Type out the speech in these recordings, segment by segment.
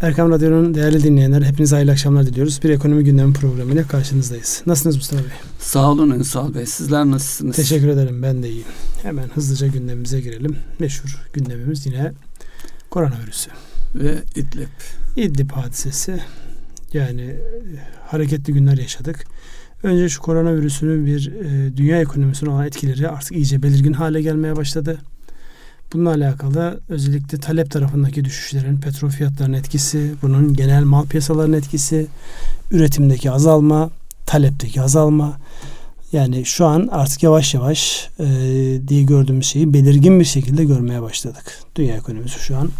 Erkam Radyo'nun değerli dinleyenleri hepinize hayırlı akşamlar diliyoruz. Bir ekonomi gündemi programıyla karşınızdayız. Nasılsınız Mustafa Bey? Sağ olun Ünsal Bey. Sizler nasılsınız? Teşekkür ederim. Ben de iyiyim. Hemen hızlıca gündemimize girelim. Meşhur gündemimiz yine koronavirüsü. Ve İdlib. İdlib hadisesi. Yani e, hareketli günler yaşadık. Önce şu koronavirüsünün bir e, dünya ekonomisine olan etkileri artık iyice belirgin hale gelmeye başladı. Bununla alakalı özellikle talep tarafındaki düşüşlerin, petrol fiyatlarının etkisi, bunun genel mal piyasalarının etkisi, üretimdeki azalma, talepteki azalma. Yani şu an artık yavaş yavaş e, diye gördüğümüz şeyi belirgin bir şekilde görmeye başladık. Dünya ekonomisi şu an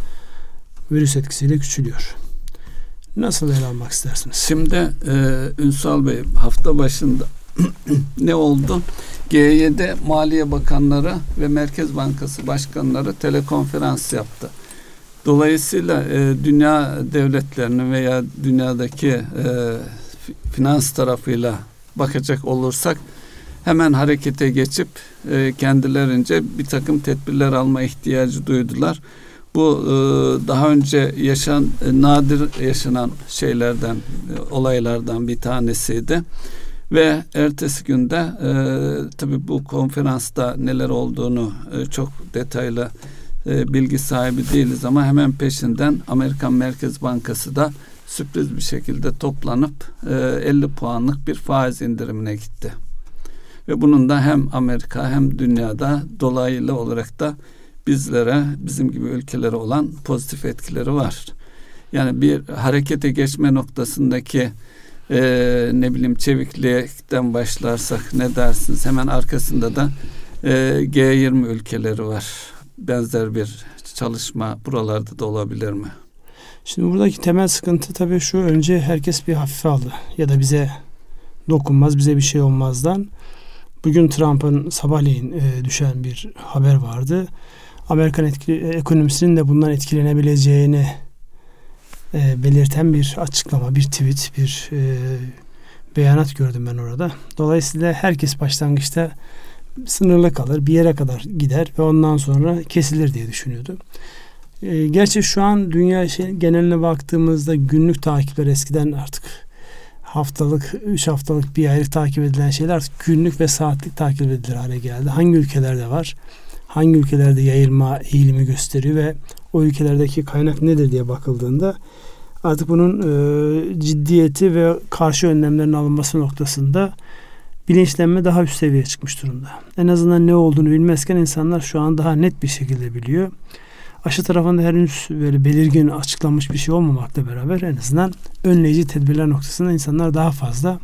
virüs etkisiyle küçülüyor. Nasıl ele almak istersiniz? Şimdi e, Ünsal Bey hafta başında ne oldu? G7 Maliye Bakanları ve Merkez Bankası Başkanları telekonferans yaptı. Dolayısıyla e, dünya devletlerini veya dünyadaki e, finans tarafıyla bakacak olursak hemen harekete geçip e, kendilerince bir takım tedbirler alma ihtiyacı duydular. Bu e, daha önce yaşan e, nadir yaşanan şeylerden e, olaylardan bir tanesiydi. Ve ertesi günde e, tabii bu konferansta neler olduğunu e, çok detaylı e, bilgi sahibi değiliz ama hemen peşinden Amerikan Merkez Bankası da sürpriz bir şekilde toplanıp e, 50 puanlık bir faiz indirimine gitti. Ve bunun da hem Amerika hem dünyada dolaylı olarak da bizlere, bizim gibi ülkelere olan pozitif etkileri var. Yani bir harekete geçme noktasındaki e, ne bileyim çeviklikten başlarsak ne dersiniz? Hemen arkasında da e, G20 ülkeleri var. Benzer bir çalışma buralarda da olabilir mi? Şimdi buradaki temel sıkıntı tabii şu önce herkes bir hafife aldı ya da bize dokunmaz bize bir şey olmazdan. Bugün Trump'ın sabahleyin e, düşen bir haber vardı. Amerikan etkili, ekonomisinin de bundan etkilenebileceğini e, belirten bir açıklama, bir tweet, bir e, beyanat gördüm ben orada. Dolayısıyla herkes başlangıçta sınırlı kalır, bir yere kadar gider ve ondan sonra kesilir diye düşünüyordu. E, gerçi şu an dünya şey, geneline baktığımızda günlük takipler eskiden artık haftalık, üç haftalık, bir aylık takip edilen şeyler artık günlük ve saatlik takip edilir hale geldi. Hangi ülkelerde var? Hangi ülkelerde yayılma eğilimi gösteriyor ve o ülkelerdeki kaynak nedir diye bakıldığında artık bunun e, ciddiyeti ve karşı önlemlerin alınması noktasında bilinçlenme daha üst seviyeye çıkmış durumda. En azından ne olduğunu bilmezken insanlar şu an daha net bir şekilde biliyor. Aşı tarafında henüz böyle belirgin açıklanmış bir şey olmamakla beraber en azından önleyici tedbirler noktasında insanlar daha fazla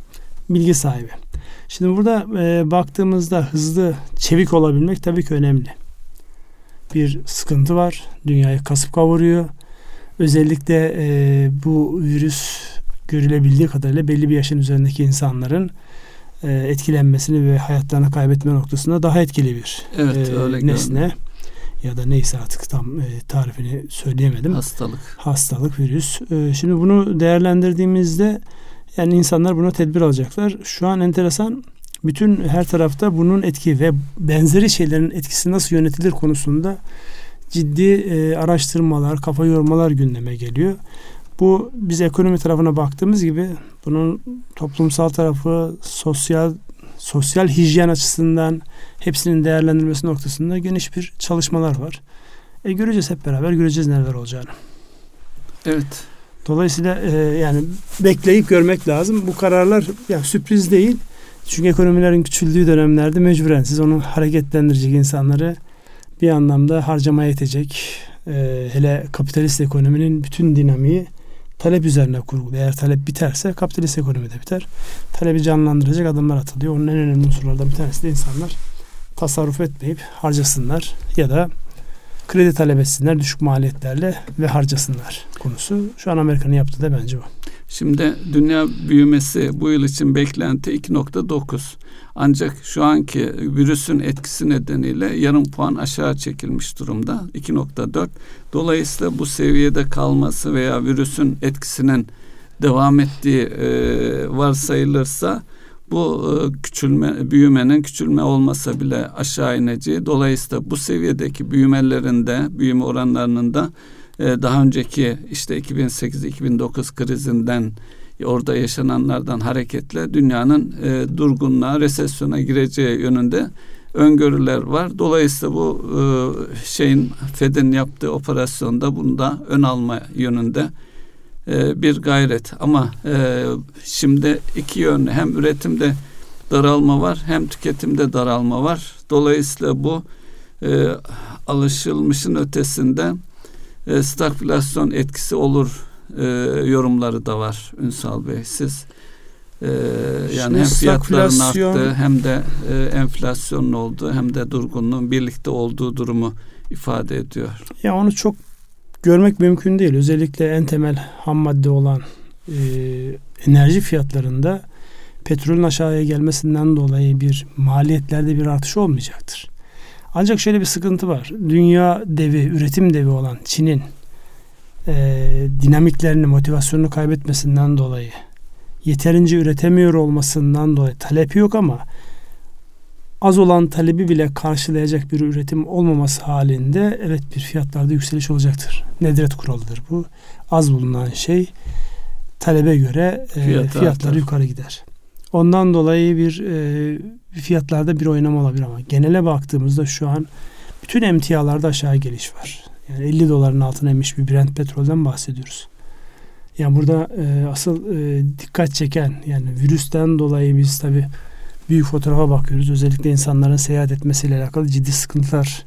bilgi sahibi. Şimdi burada e, baktığımızda hızlı, çevik olabilmek tabii ki önemli. Bir sıkıntı var. Dünyayı kasıp kavuruyor. Özellikle e, bu virüs görülebildiği kadarıyla belli bir yaşın üzerindeki insanların e, etkilenmesini ve hayatlarını kaybetme noktasında daha etkili bir evet, e, öyle nesne. Görünüyor. Ya da neyse artık tam e, tarifini söyleyemedim. Hastalık. Hastalık, virüs. E, şimdi bunu değerlendirdiğimizde yani insanlar buna tedbir alacaklar. Şu an enteresan bütün her tarafta bunun etki ve benzeri şeylerin etkisi nasıl yönetilir konusunda ciddi e, araştırmalar, kafa yormalar gündeme geliyor. Bu biz ekonomi tarafına baktığımız gibi bunun toplumsal tarafı, sosyal sosyal hijyen açısından hepsinin değerlendirilmesi noktasında geniş bir çalışmalar var. E göreceğiz hep beraber göreceğiz neler olacağını. Evet. Dolayısıyla e, yani bekleyip görmek lazım. Bu kararlar yani sürpriz değil. Çünkü ekonomilerin küçüldüğü dönemlerde mecburen siz onu hareketlendirecek insanları bir anlamda harcamaya yetecek. E, hele kapitalist ekonominin bütün dinamiği talep üzerine kurulu. Eğer talep biterse kapitalist ekonomi de biter. Talebi canlandıracak adımlar atılıyor. Onun en önemli unsurlardan bir tanesi de insanlar tasarruf etmeyip harcasınlar ya da kredi talep etsinler düşük maliyetlerle ve harcasınlar konusu. Şu an Amerika'nın yaptığı da bence bu. Şimdi dünya büyümesi bu yıl için beklenti 2.9. Ancak şu anki virüsün etkisi nedeniyle yarım puan aşağı çekilmiş durumda 2.4. Dolayısıyla bu seviyede kalması veya virüsün etkisinin devam ettiği e, varsayılırsa bu e, küçülme büyümenin küçülme olmasa bile aşağı ineceği dolayısıyla bu seviyedeki büyümelerinde büyüme oranlarının da e, daha önceki işte 2008-2009 krizinden orada yaşananlardan hareketle dünyanın e, durgunluğa, resesyona gireceği yönünde öngörüler var. Dolayısıyla bu e, şeyin Fed'in yaptığı operasyonda bunda ön alma yönünde e, bir gayret. Ama e, şimdi iki yönlü hem üretimde daralma var hem tüketimde daralma var. Dolayısıyla bu e, alışılmışın ötesinde e, stagflasyon etkisi olur e, yorumları da var Ünsal Bey. Siz e, yani hem fiyatların arttı hem de e, enflasyonun olduğu hem de durgunluğun birlikte olduğu durumu ifade ediyor. Ya onu çok görmek mümkün değil. Özellikle en temel ham madde olan e, enerji fiyatlarında petrolün aşağıya gelmesinden dolayı bir maliyetlerde bir artış olmayacaktır. Ancak şöyle bir sıkıntı var. Dünya devi, üretim devi olan Çin'in e, dinamiklerini, motivasyonunu kaybetmesinden dolayı yeterince üretemiyor olmasından dolayı talep yok ama az olan talebi bile karşılayacak bir üretim olmaması halinde evet bir fiyatlarda yükseliş olacaktır. Nedret kuralıdır bu. Az bulunan şey talebe göre e, fiyatları artar. yukarı gider. Ondan dolayı bir e, fiyatlarda bir oynama olabilir ama genele baktığımızda şu an bütün emtialarda aşağı geliş var. Yani 50 doların altına inmiş bir Brent petrolden bahsediyoruz. Yani burada e, asıl e, dikkat çeken yani virüsten dolayı biz tabi büyük fotoğrafa bakıyoruz. Özellikle insanların seyahat etmesiyle alakalı ciddi sıkıntılar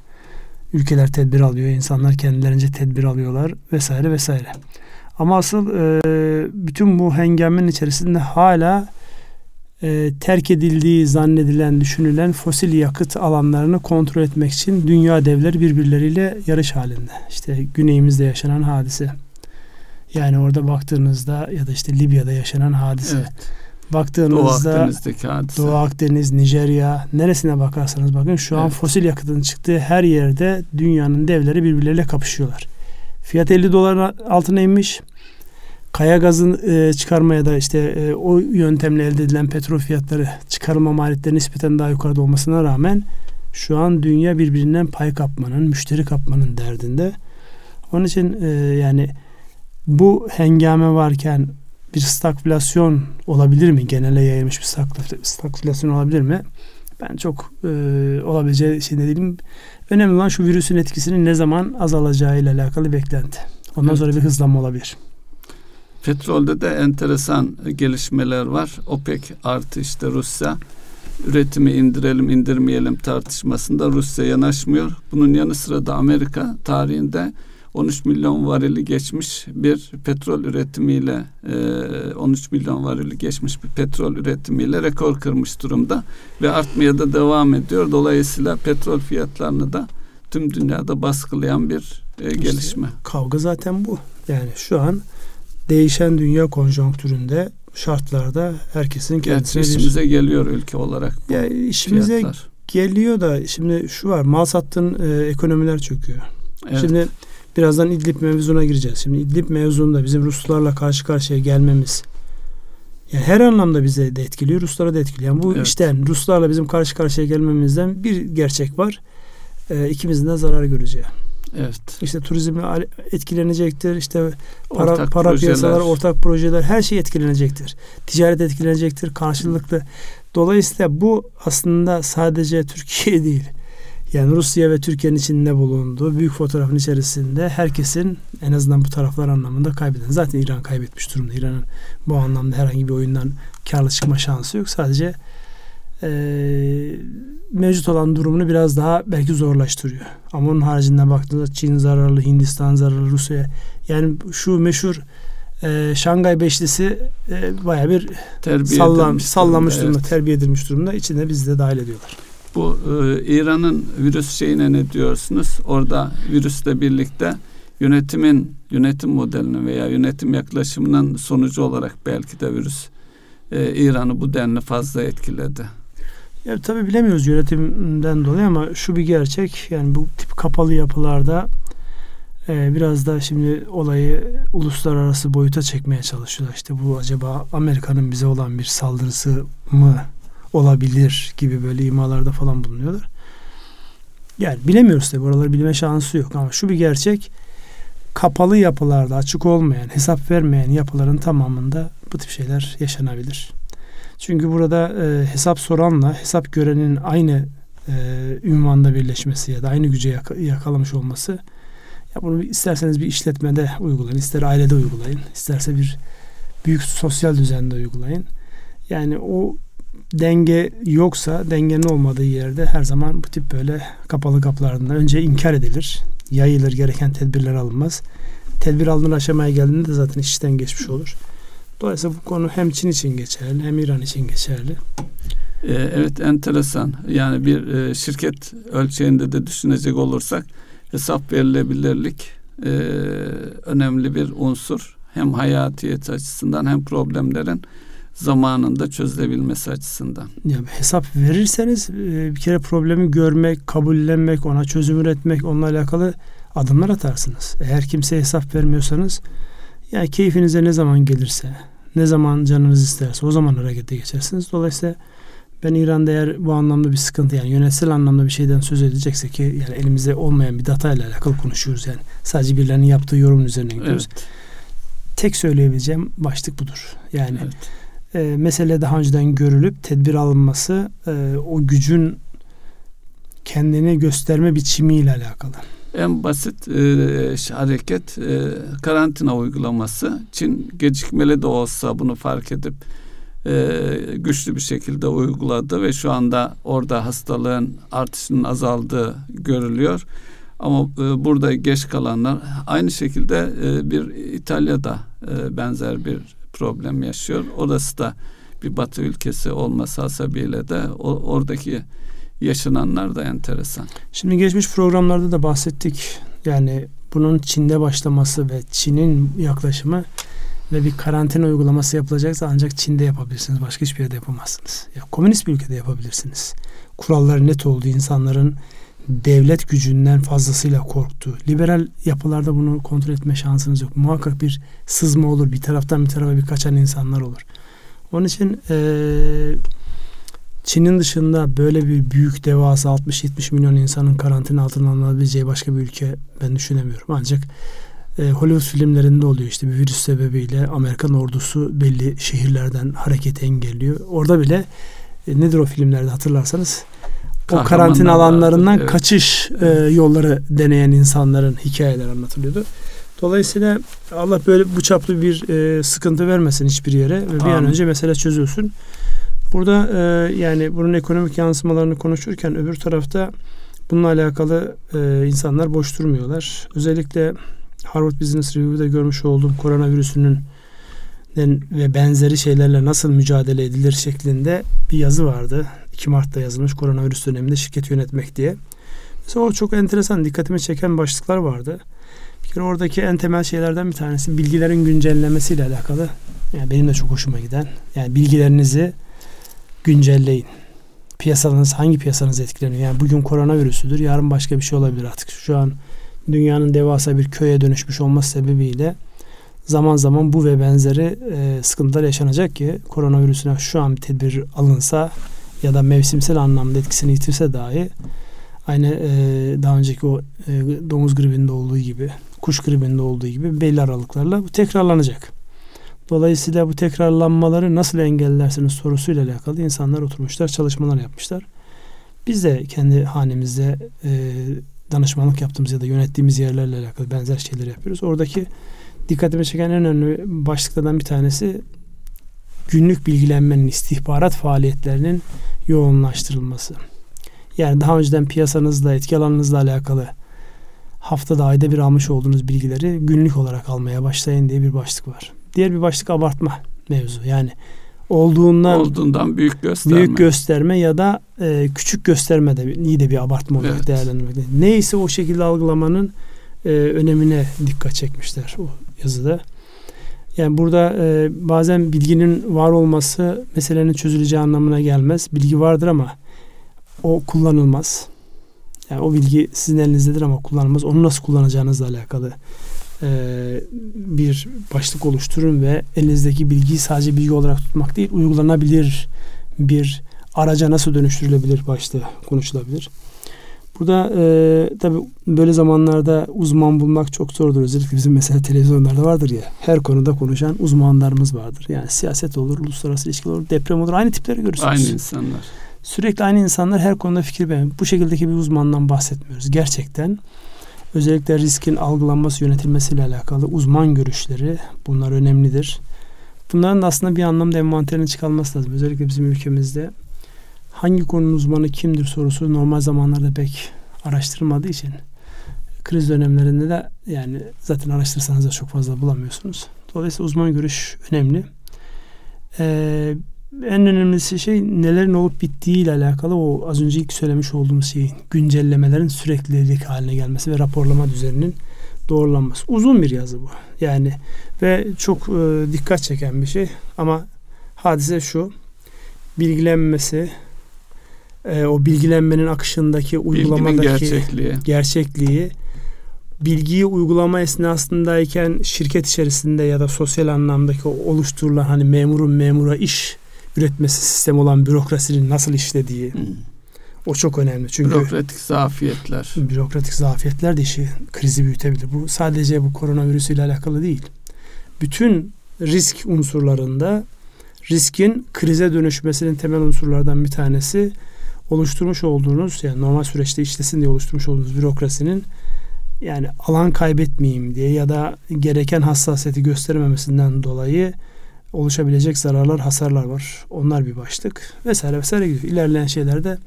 ülkeler tedbir alıyor. insanlar kendilerince tedbir alıyorlar vesaire vesaire. Ama asıl e, bütün bu hengamenin içerisinde hala e, terk edildiği zannedilen, düşünülen fosil yakıt alanlarını kontrol etmek için dünya devleri birbirleriyle yarış halinde. İşte güneyimizde yaşanan hadise. Yani orada baktığınızda ya da işte Libya'da yaşanan hadise. Evet. Baktığınızda Doğu Akdeniz'deki hadise. Doğu Akdeniz, Nijerya neresine bakarsanız bakın şu an evet. fosil yakıtın çıktığı her yerde dünyanın devleri birbirleriyle kapışıyorlar. Fiyat 50 doların altına inmiş kaya gazın e, çıkarmaya da işte e, o yöntemle elde edilen petrol fiyatları çıkarılma maliyetleri nispeten daha yukarıda olmasına rağmen şu an dünya birbirinden pay kapmanın, müşteri kapmanın derdinde. Onun için e, yani bu hengame varken bir stagflasyon olabilir mi? Genele yayılmış bir stagflasyon olabilir mi? Ben çok e, olabileceği şey ne değilim. Önemli olan şu virüsün etkisinin ne zaman azalacağı ile alakalı beklenti. Ondan evet. sonra bir hızlanma olabilir. Petrolde de enteresan gelişmeler var. OPEC artı işte Rusya üretimi indirelim indirmeyelim tartışmasında Rusya yanaşmıyor. Bunun yanı sıra da Amerika tarihinde 13 milyon varili geçmiş bir petrol üretimiyle 13 milyon varili geçmiş bir petrol üretimiyle rekor kırmış durumda ve artmaya da devam ediyor. Dolayısıyla petrol fiyatlarını da tüm dünyada baskılayan bir gelişme. İşte kavga zaten bu. Yani şu an değişen dünya konjonktüründe şartlarda herkesin kendisine yani işimize bir... geliyor ülke olarak. Ya işimize fiyatlar. geliyor da şimdi şu var mal sattığın e, ekonomiler çöküyor. Evet. Şimdi birazdan İdlib mevzuna gireceğiz. Şimdi İdlib mevzunda bizim Ruslarla karşı karşıya gelmemiz yani her anlamda bize de etkiliyor, Ruslara da etkiliyor. Yani bu evet. işten Ruslarla bizim karşı karşıya gelmemizden bir gerçek var. E, ikimizin de zarar göreceği. Evet. İşte turizm etkilenecektir. İşte para ortak para projeler. piyasalar, ortak projeler her şey etkilenecektir. Ticaret etkilenecektir karşılıklı. Dolayısıyla bu aslında sadece Türkiye değil. Yani Rusya ve Türkiye'nin içinde bulunduğu büyük fotoğrafın içerisinde herkesin en azından bu taraflar anlamında kaybeden. Zaten İran kaybetmiş durumda. İran'ın bu anlamda herhangi bir oyundan karlı çıkma şansı yok. Sadece e, mevcut olan durumunu biraz daha belki zorlaştırıyor. Ama onun haricinde baktığınızda Çin zararlı, Hindistan zararlı, Rusya yani şu meşhur e, Şangay Beşlisi e, baya bir terbiye sallam, sallamış durumda, evet. terbiye edilmiş durumda. İçinde bizi de dahil ediyorlar. Bu e, İran'ın virüs şeyine ne diyorsunuz? Orada virüsle birlikte yönetimin yönetim modelini veya yönetim yaklaşımının sonucu olarak belki de virüs e, İran'ı bu denli fazla etkiledi. Ya tabii bilemiyoruz yönetimden dolayı ama şu bir gerçek. Yani bu tip kapalı yapılarda e, biraz da şimdi olayı uluslararası boyuta çekmeye çalışıyorlar. İşte bu acaba Amerika'nın bize olan bir saldırısı mı olabilir gibi böyle imalarda falan bulunuyorlar. Yani bilemiyoruz tabii. Oraları bilme şansı yok ama şu bir gerçek. kapalı yapılarda açık olmayan, hesap vermeyen yapıların tamamında bu tip şeyler yaşanabilir. Çünkü burada e, hesap soranla hesap görenin aynı e, ünvanda birleşmesi ya da aynı güce yak- yakalamış olması ya bunu isterseniz bir işletmede uygulayın, ister ailede uygulayın, isterse bir büyük sosyal düzende uygulayın. Yani o denge yoksa dengenin olmadığı yerde her zaman bu tip böyle kapalı kapılarında önce inkar edilir. Yayılır gereken tedbirler alınmaz. Tedbir alınır aşamaya geldiğinde de zaten işten geçmiş olur. Dolayısıyla bu konu hem Çin için geçerli hem İran için geçerli. Ee, evet enteresan. Yani bir e, şirket ölçeğinde de düşünecek olursak hesap verilebilirlik e, önemli bir unsur. Hem hayatiyet açısından hem problemlerin zamanında çözülebilmesi açısından. Yani hesap verirseniz e, bir kere problemi görmek, kabullenmek, ona çözüm üretmek, onunla alakalı adımlar atarsınız. Eğer kimseye hesap vermiyorsanız yani keyfinize ne zaman gelirse, ne zaman canınız isterse o zaman harekete geçersiniz. Dolayısıyla ben İran'da eğer bu anlamda bir sıkıntı yani yönetsel anlamda bir şeyden söz edecekse ki yani elimizde olmayan bir data ile alakalı konuşuyoruz yani. Sadece birilerinin yaptığı yorum üzerine gidiyoruz. Evet. Tek söyleyebileceğim başlık budur. Yani evet e, mesele daha önceden görülüp tedbir alınması e, o gücün kendini gösterme biçimiyle alakalı. En basit e, hareket e, karantina uygulaması. Çin gecikmeli de olsa bunu fark edip e, güçlü bir şekilde uyguladı ve şu anda orada hastalığın artışının azaldığı görülüyor. Ama e, burada geç kalanlar aynı şekilde e, bir İtalya'da e, benzer bir problem yaşıyor. Orası da bir batı ülkesi olması hasebiyle de oradaki yaşananlar da enteresan. Şimdi geçmiş programlarda da bahsettik. Yani bunun Çin'de başlaması ve Çin'in yaklaşımı ve bir karantina uygulaması yapılacaksa ancak Çin'de yapabilirsiniz. Başka hiçbir yerde yapamazsınız. Ya komünist bir ülkede yapabilirsiniz. Kurallar net olduğu insanların devlet gücünden fazlasıyla korktu. Liberal yapılarda bunu kontrol etme şansınız yok. Muhakkak bir sızma olur. Bir taraftan bir tarafa bir kaçan insanlar olur. Onun için e, Çin'in dışında böyle bir büyük devasa 60-70 milyon insanın karantina altına alınabileceği başka bir ülke ben düşünemiyorum. Ancak e, Hollywood filmlerinde oluyor işte bir virüs sebebiyle Amerikan ordusu belli şehirlerden hareketi engelliyor. Orada bile e, nedir o filmlerde hatırlarsanız o karantina alanlarından evet. kaçış e, yolları deneyen insanların hikayeler anlatılıyordu. Dolayısıyla Allah böyle bu çaplı bir e, sıkıntı vermesin hiçbir yere ve bir an önce mesele çözülsün. Burada e, yani bunun ekonomik yansımalarını konuşurken öbür tarafta bununla alakalı e, insanlar boş durmuyorlar. Özellikle Harvard Business Review'da görmüş olduğum koronavirüsünün ve benzeri şeylerle nasıl mücadele edilir şeklinde bir yazı vardı. 2 Mart'ta yazılmış koronavirüs döneminde şirket yönetmek diye. Mesela o çok enteresan dikkatimi çeken başlıklar vardı. Bir kere oradaki en temel şeylerden bir tanesi bilgilerin güncellemesiyle alakalı. Yani benim de çok hoşuma giden. Yani bilgilerinizi güncelleyin. Piyasanız hangi piyasanız etkileniyor? Yani bugün koronavirüsüdür, yarın başka bir şey olabilir artık. Şu an dünyanın devasa bir köye dönüşmüş olması sebebiyle zaman zaman bu ve benzeri e, sıkıntılar yaşanacak ki koronavirüsüne şu an tedbir alınsa ya da mevsimsel anlamda etkisini yitirse dahi aynı e, daha önceki o e, domuz gribinde olduğu gibi, kuş gribinde olduğu gibi belli aralıklarla bu tekrarlanacak. Dolayısıyla bu tekrarlanmaları nasıl engellersiniz sorusuyla alakalı insanlar oturmuşlar, çalışmalar yapmışlar. Biz de kendi hanemizde e, danışmanlık yaptığımız ya da yönettiğimiz yerlerle alakalı benzer şeyler yapıyoruz. Oradaki dikkatimi çeken en önemli başlıklardan bir tanesi günlük bilgilenmenin, istihbarat faaliyetlerinin yoğunlaştırılması. Yani daha önceden piyasanızla, etki alanınızla alakalı haftada ayda bir almış olduğunuz bilgileri günlük olarak almaya başlayın diye bir başlık var. Diğer bir başlık abartma mevzu. Yani olduğundan olduğundan büyük gösterme. Büyük gösterme ya da e, küçük gösterme de iyi de bir abartma olarak evet. değerlendirmek. Neyse o şekilde algılamanın e, önemine dikkat çekmişler o yazıda. Yani burada e, bazen bilginin var olması meselenin çözüleceği anlamına gelmez. Bilgi vardır ama o kullanılmaz. Yani o bilgi sizin elinizdedir ama kullanılmaz. Onu nasıl kullanacağınızla alakalı bir başlık oluşturun ve elinizdeki bilgiyi sadece bilgi olarak tutmak değil, uygulanabilir bir araca nasıl dönüştürülebilir başta konuşulabilir. Burada e, tabi böyle zamanlarda uzman bulmak çok zordur. Özellikle bizim mesela televizyonlarda vardır ya. Her konuda konuşan uzmanlarımız vardır. Yani siyaset olur, uluslararası ilişkiler olur, deprem olur. Aynı tipleri görürsünüz. Aynı insanlar. Sürekli aynı insanlar her konuda fikir beğenir. Bu şekildeki bir uzmandan bahsetmiyoruz. Gerçekten özellikle riskin algılanması, yönetilmesiyle alakalı uzman görüşleri bunlar önemlidir. Bunların da aslında bir anlamda envanterine çıkarılması lazım. Özellikle bizim ülkemizde hangi konunun uzmanı kimdir sorusu normal zamanlarda pek araştırılmadığı için kriz dönemlerinde de yani zaten araştırsanız da çok fazla bulamıyorsunuz. Dolayısıyla uzman görüş önemli. Ee, en önemlisi şey nelerin olup bittiği ile alakalı o az önce ilk söylemiş olduğum şeyin güncellemelerin süreklilik haline gelmesi ve raporlama düzeninin doğrulanması. Uzun bir yazı bu. Yani ve çok e, dikkat çeken bir şey ama hadise şu bilgilenmesi e, o bilgilenmenin akışındaki uygulamadaki gerçekliği. gerçekliği bilgiyi uygulama esnasındayken şirket içerisinde ya da sosyal anlamdaki oluşturulan hani memurun memura iş üretmesi sistem olan bürokrasinin nasıl işlediği hmm. o çok önemli. Çünkü bürokratik zafiyetler. Bürokratik zafiyetler de işi krizi büyütebilir. Bu sadece bu koronavirüsüyle alakalı değil. Bütün risk unsurlarında riskin krize dönüşmesinin temel unsurlardan bir tanesi oluşturmuş olduğunuz yani normal süreçte işlesin diye oluşturmuş olduğunuz bürokrasinin yani alan kaybetmeyeyim diye ya da gereken hassasiyeti göstermemesinden dolayı oluşabilecek zararlar, hasarlar var. Onlar bir başlık vesaire vesaire gidiyor. İlerleyen şeylerde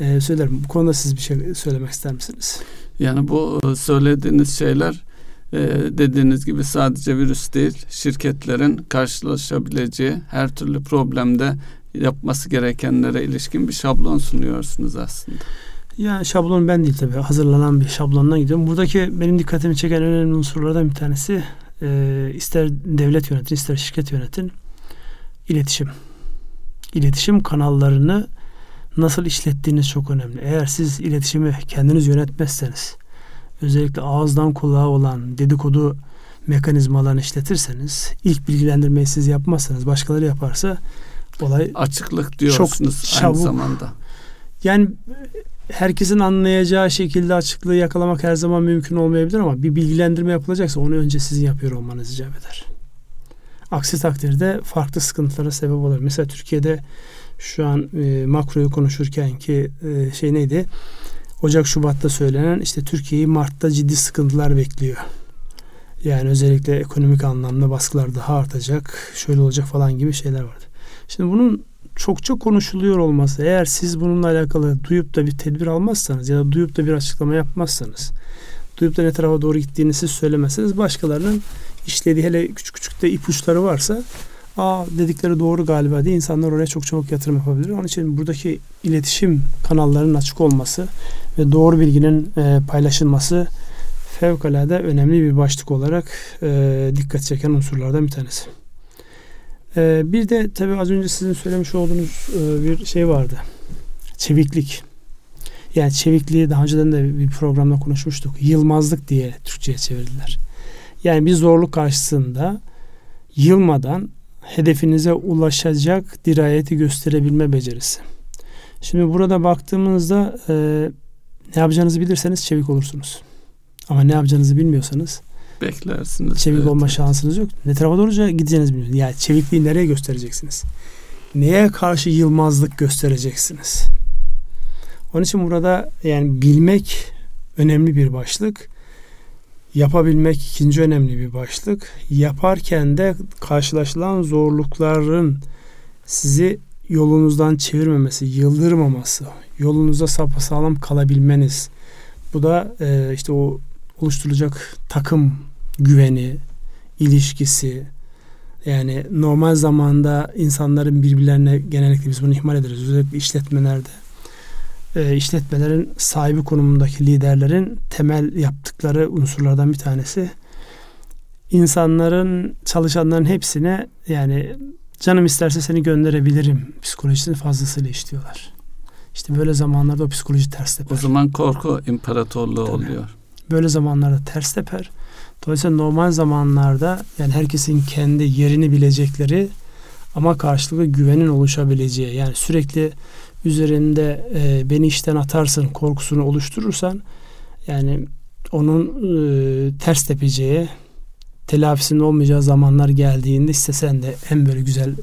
e, söylerim. Bu konuda siz bir şey söylemek ister misiniz? Yani bu e, söylediğiniz şeyler e, dediğiniz gibi sadece virüs değil, şirketlerin karşılaşabileceği her türlü problemde yapması gerekenlere ilişkin bir şablon sunuyorsunuz aslında. Ya şablon ben değil tabii. Hazırlanan bir şablondan gidiyorum. Buradaki benim dikkatimi çeken önemli unsurlardan bir tanesi e, ister devlet yönetin ister şirket yönetin iletişim. İletişim kanallarını nasıl işlettiğiniz çok önemli. Eğer siz iletişimi kendiniz yönetmezseniz özellikle ağızdan kulağa olan dedikodu mekanizmalarını işletirseniz ilk bilgilendirmeyi siz yapmazsanız başkaları yaparsa olay açıklık diyorsunuz çok çabuk, aynı zamanda. Yani herkesin anlayacağı şekilde açıklığı yakalamak her zaman mümkün olmayabilir ama bir bilgilendirme yapılacaksa onu önce sizin yapıyor olmanız icap eder. Aksi takdirde farklı sıkıntılara sebep olur. Mesela Türkiye'de şu an e, makroyu konuşurken ki e, şey neydi? Ocak Şubat'ta söylenen işte Türkiye'yi Mart'ta ciddi sıkıntılar bekliyor. Yani özellikle ekonomik anlamda baskılar daha artacak, şöyle olacak falan gibi şeyler vardı. Şimdi bunun çokça konuşuluyor olması eğer siz bununla alakalı duyup da bir tedbir almazsanız ya da duyup da bir açıklama yapmazsanız duyup da ne tarafa doğru gittiğini siz söylemezseniz başkalarının işlediği hele küçük küçük de ipuçları varsa aa dedikleri doğru galiba diye insanlar oraya çok çabuk yatırım yapabilir. Onun için buradaki iletişim kanallarının açık olması ve doğru bilginin e, paylaşılması fevkalade önemli bir başlık olarak e, dikkat çeken unsurlardan bir tanesi. Ee, bir de tabii az önce sizin söylemiş olduğunuz e, bir şey vardı. Çeviklik. Yani çevikliği daha önceden de bir programda konuşmuştuk. Yılmazlık diye Türkçe'ye çevirdiler. Yani bir zorluk karşısında yılmadan hedefinize ulaşacak dirayeti gösterebilme becerisi. Şimdi burada baktığımızda e, ne yapacağınızı bilirseniz çevik olursunuz. Ama ne yapacağınızı bilmiyorsanız beklersiniz. Çevik evet. olma şansınız yok. Ne tarafa doğru gideceğiniz bilmiyorsunuz. Yani çevikliği nereye göstereceksiniz? Neye karşı yılmazlık göstereceksiniz? Onun için burada yani bilmek önemli bir başlık. Yapabilmek ikinci önemli bir başlık. Yaparken de karşılaşılan zorlukların sizi yolunuzdan çevirmemesi, yıldırmaması, yolunuza sapasağlam kalabilmeniz. Bu da e, işte o oluşturulacak takım güveni, ilişkisi yani normal zamanda insanların birbirlerine genellikle biz bunu ihmal ederiz. Özellikle işletmelerde e, işletmelerin sahibi konumundaki liderlerin temel yaptıkları unsurlardan bir tanesi insanların çalışanların hepsine yani canım isterse seni gönderebilirim psikolojisini fazlasıyla işliyorlar. İşte böyle zamanlarda o psikoloji ters teper. O zaman korku imparatorluğu Tabii. oluyor. Böyle zamanlarda ters teper. Dolayısıyla normal zamanlarda yani herkesin kendi yerini bilecekleri ama karşılıklı güvenin oluşabileceği yani sürekli üzerinde e, beni işten atarsın korkusunu oluşturursan yani onun e, ters tepeceği telafisinin olmayacağı zamanlar geldiğinde istesen de en böyle güzel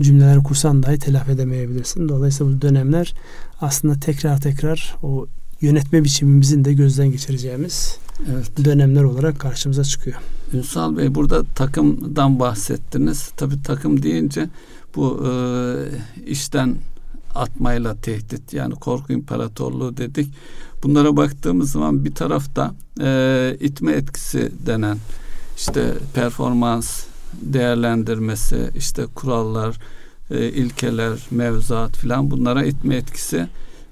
cümleler kursan dahi telafi edemeyebilirsin. Dolayısıyla bu dönemler aslında tekrar tekrar o yönetme biçimimizin de gözden geçireceğimiz evet. dönemler olarak karşımıza çıkıyor. Ünsal Bey burada takımdan bahsettiniz. Tabi takım deyince bu e, işten atmayla tehdit yani korku imparatorluğu dedik. Bunlara baktığımız zaman bir tarafta e, itme etkisi denen işte performans değerlendirmesi, işte kurallar, e, ilkeler, mevzuat filan bunlara itme etkisi.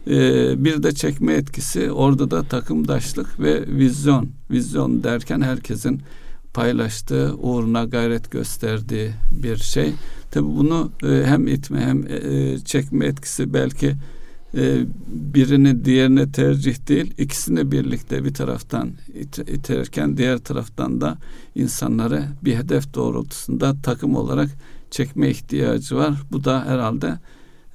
E, bir de çekme etkisi. Orada da takımdaşlık ve vizyon. Vizyon derken herkesin paylaştığı, uğruna gayret gösterdiği bir şey. Tabi bunu e, hem itme hem e, çekme etkisi belki e, birini diğerine tercih değil ikisini birlikte bir taraftan it, iterken diğer taraftan da insanları bir hedef doğrultusunda takım olarak çekme ihtiyacı var. Bu da herhalde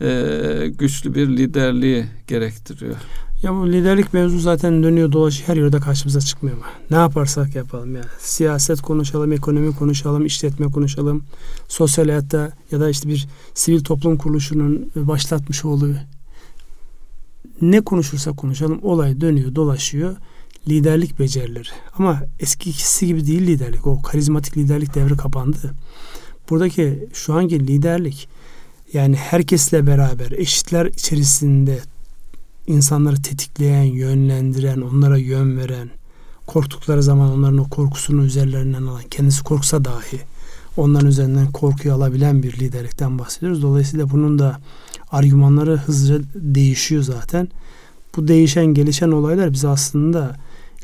e, güçlü bir liderliği gerektiriyor. Ya bu liderlik mevzu zaten dönüyor dolaşıyor her yerde karşımıza çıkmıyor mu? Ne yaparsak yapalım yani. Siyaset konuşalım, ekonomi konuşalım, işletme konuşalım. Sosyal hayatta ya da işte bir sivil toplum kuruluşunun başlatmış olduğu ne konuşursak konuşalım olay dönüyor dolaşıyor liderlik becerileri. Ama eskisi gibi değil liderlik. O karizmatik liderlik devri kapandı. Buradaki şu anki liderlik yani herkesle beraber eşitler içerisinde insanları tetikleyen, yönlendiren, onlara yön veren, korktukları zaman onların o korkusunu üzerlerinden alan, kendisi korksa dahi onların üzerinden korkuyu alabilen bir liderlikten bahsediyoruz. Dolayısıyla bunun da argümanları hızlıca değişiyor zaten. Bu değişen gelişen olaylar bize aslında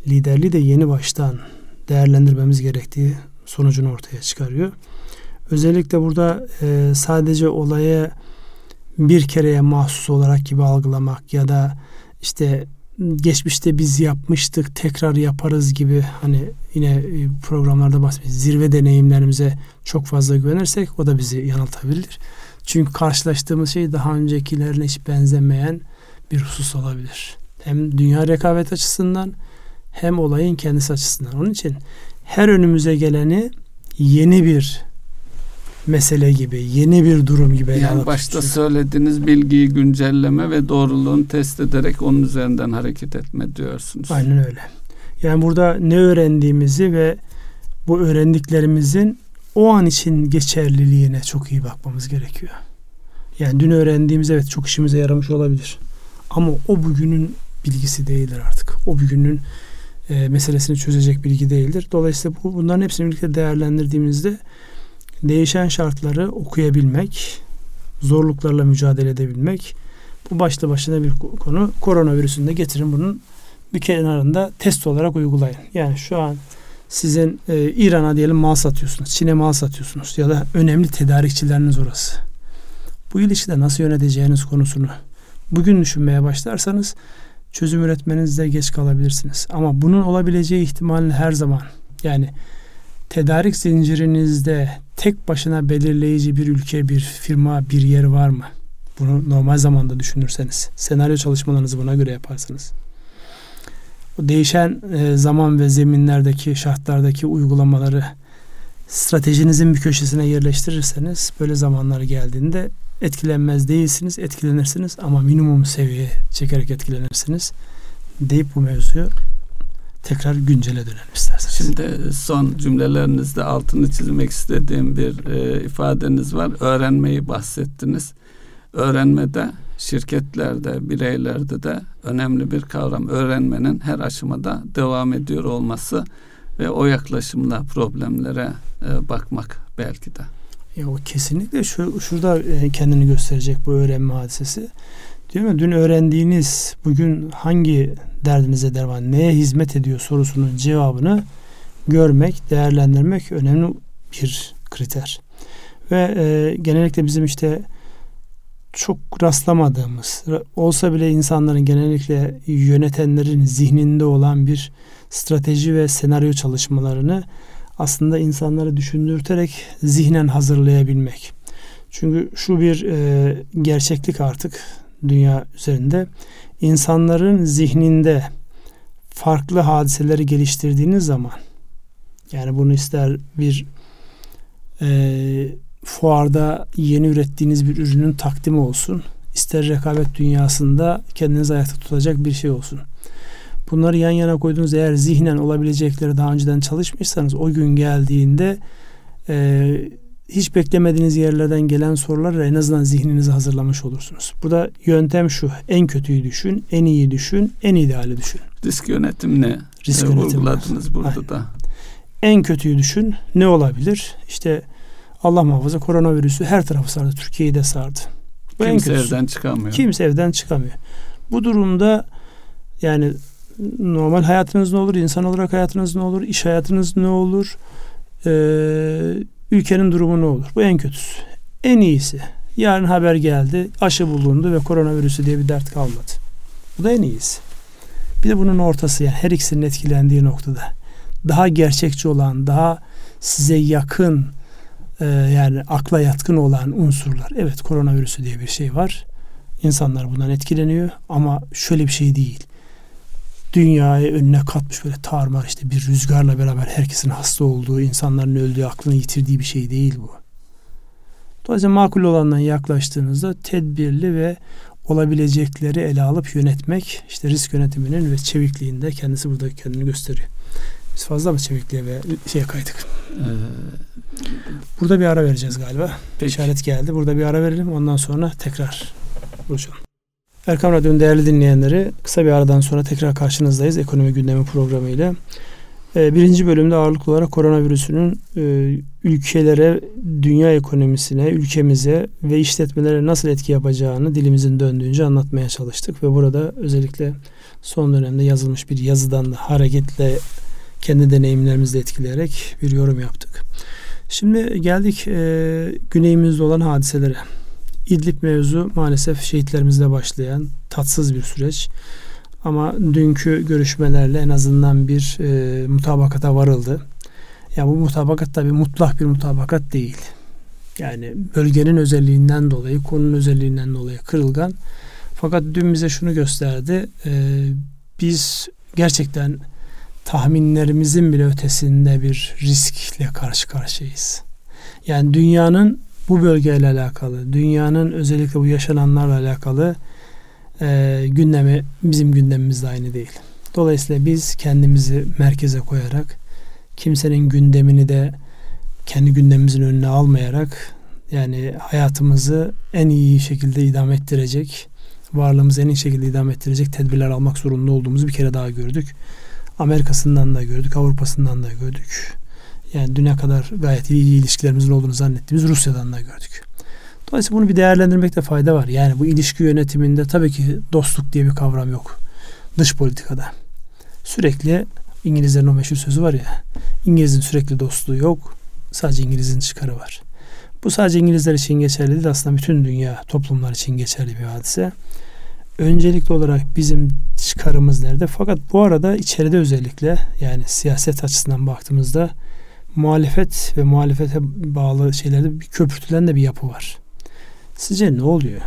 liderliği de yeni baştan değerlendirmemiz gerektiği sonucunu ortaya çıkarıyor. Özellikle burada e, sadece olaya bir kereye mahsus olarak gibi algılamak ya da işte geçmişte biz yapmıştık tekrar yaparız gibi hani yine e, programlarda bahsediyoruz. Zirve deneyimlerimize çok fazla güvenirsek o da bizi yanıltabilir. Çünkü karşılaştığımız şey daha öncekilerine hiç benzemeyen bir husus olabilir. Hem dünya rekabet açısından hem olayın kendisi açısından. Onun için her önümüze geleni yeni bir mesele gibi, yeni bir durum gibi yani başta söylediğiniz bilgiyi güncelleme ve doğruluğunu test ederek onun üzerinden hareket etme diyorsunuz. Aynen öyle. Yani burada ne öğrendiğimizi ve bu öğrendiklerimizin o an için geçerliliğine çok iyi bakmamız gerekiyor. Yani dün öğrendiğimiz evet çok işimize yaramış olabilir. Ama o bugünün bilgisi değildir artık. O bugünün e, meselesini çözecek bilgi değildir. Dolayısıyla bu, bunların hepsini birlikte değerlendirdiğimizde değişen şartları okuyabilmek, zorluklarla mücadele edebilmek bu başlı başına bir konu. Koronavirüsünü de getirin bunun bir kenarında test olarak uygulayın. Yani şu an sizin e, İran'a diyelim mal satıyorsunuz, Çin'e mal satıyorsunuz ya da önemli tedarikçileriniz orası. Bu ilişkide nasıl yöneteceğiniz konusunu bugün düşünmeye başlarsanız çözüm üretmenizde geç kalabilirsiniz. Ama bunun olabileceği ihtimalini her zaman yani tedarik zincirinizde tek başına belirleyici bir ülke, bir firma, bir yer var mı? Bunu normal zamanda düşünürseniz, senaryo çalışmalarınızı buna göre yaparsanız. O değişen e, zaman ve zeminlerdeki, şartlardaki uygulamaları stratejinizin bir köşesine yerleştirirseniz böyle zamanlar geldiğinde etkilenmez değilsiniz, etkilenirsiniz ama minimum seviyeye çekerek etkilenirsiniz deyip bu mevzuyu tekrar güncele dönelim isterseniz. Şimdi son cümlelerinizde altını çizmek istediğim bir e, ifadeniz var. Öğrenmeyi bahsettiniz. Öğrenmede şirketlerde, bireylerde de önemli bir kavram. Öğrenmenin her aşamada devam ediyor olması ve o yaklaşımla problemlere e, bakmak belki de. Ya o kesinlikle şu şurada e, kendini gösterecek bu öğrenme hadisesi. Diyor mu? Dün öğrendiğiniz bugün hangi derdinize derman, neye hizmet ediyor sorusunun cevabını görmek, değerlendirmek önemli bir kriter. Ve e, genellikle bizim işte çok rastlamadığımız, olsa bile insanların genellikle yönetenlerin zihninde olan bir strateji ve senaryo çalışmalarını aslında insanları düşündürterek zihnen hazırlayabilmek. Çünkü şu bir e, gerçeklik artık dünya üzerinde. İnsanların zihninde farklı hadiseleri geliştirdiğiniz zaman yani bunu ister bir e, fuarda yeni ürettiğiniz bir ürünün takdimi olsun, ister rekabet dünyasında kendinizi ayakta tutacak bir şey olsun. Bunları yan yana koyduğunuz eğer zihnen olabilecekleri daha önceden çalışmışsanız o gün geldiğinde e, hiç beklemediğiniz yerlerden gelen sorularla en azından zihninizi hazırlamış olursunuz. Burada yöntem şu. En kötüyü düşün, en iyi düşün, en ideali düşün. Risk yönetimine Risk e, vurguladınız burada Aynen. da. En kötüyü düşün. Ne olabilir? İşte Allah muhafaza koronavirüsü her tarafı sardı. Türkiye'yi de sardı. Bu Kimse evden çıkamıyor. Kimse evden çıkamıyor. Bu durumda yani normal hayatınız ne olur, insan olarak hayatınız ne olur, iş hayatınız ne olur, e, ülkenin durumu ne olur? Bu en kötüsü. En iyisi. Yarın haber geldi, aşı bulundu ve koronavirüsü diye bir dert kalmadı. Bu da en iyisi. Bir de bunun ortası yani her ikisinin etkilendiği noktada. Daha gerçekçi olan, daha size yakın e, yani akla yatkın olan unsurlar. Evet koronavirüsü diye bir şey var. İnsanlar bundan etkileniyor ama şöyle bir şey değil dünyayı önüne katmış böyle tarmar işte bir rüzgarla beraber herkesin hasta olduğu, insanların öldüğü, aklını yitirdiği bir şey değil bu. Dolayısıyla makul olandan yaklaştığınızda tedbirli ve olabilecekleri ele alıp yönetmek işte risk yönetiminin ve çevikliğinde kendisi burada kendini gösteriyor. Biz fazla mı çevikliğe ve şeye kaydık? Ee, burada bir ara vereceğiz galiba. Peki. İşaret geldi. Burada bir ara verelim. Ondan sonra tekrar buluşalım. Erkam Radyo'nun değerli dinleyenleri kısa bir aradan sonra tekrar karşınızdayız ekonomi gündemi programıyla. Ee, birinci bölümde ağırlıklı olarak koronavirüsünün e, ülkelere, dünya ekonomisine, ülkemize ve işletmelere nasıl etki yapacağını dilimizin döndüğünce anlatmaya çalıştık. Ve burada özellikle son dönemde yazılmış bir yazıdan da hareketle kendi deneyimlerimizle etkileyerek bir yorum yaptık. Şimdi geldik e, güneyimizde olan hadiselere. İdlib mevzu maalesef şehitlerimizle başlayan tatsız bir süreç. Ama dünkü görüşmelerle en azından bir e, mutabakata varıldı. Ya bu mutabakat tabi mutlak bir mutabakat değil. Yani bölgenin özelliğinden dolayı, konunun özelliğinden dolayı kırılgan. Fakat dün bize şunu gösterdi. E, biz gerçekten tahminlerimizin bile ötesinde bir riskle karşı karşıyayız. Yani dünyanın bu bölgeyle alakalı, dünyanın özellikle bu yaşananlarla alakalı e, gündemi bizim gündemimiz de aynı değil. Dolayısıyla biz kendimizi merkeze koyarak kimsenin gündemini de kendi gündemimizin önüne almayarak yani hayatımızı en iyi şekilde idame ettirecek, varlığımızı en iyi şekilde idame ettirecek tedbirler almak zorunda olduğumuzu bir kere daha gördük. Amerika'sından da gördük, Avrupa'sından da gördük. Yani düne kadar gayet iyi, iyi ilişkilerimizin olduğunu zannettiğimiz Rusya'dan da gördük. Dolayısıyla bunu bir değerlendirmekte fayda var. Yani bu ilişki yönetiminde tabii ki dostluk diye bir kavram yok. Dış politikada. Sürekli İngilizlerin o meşhur sözü var ya. İngiliz'in sürekli dostluğu yok. Sadece İngiliz'in çıkarı var. Bu sadece İngilizler için geçerli değil. Aslında bütün dünya toplumlar için geçerli bir hadise. Öncelikli olarak bizim çıkarımız nerede? Fakat bu arada içeride özellikle yani siyaset açısından baktığımızda muhalefet ve muhalefete bağlı şeylerde bir köpürtülen de bir yapı var. Sizce ne oluyor?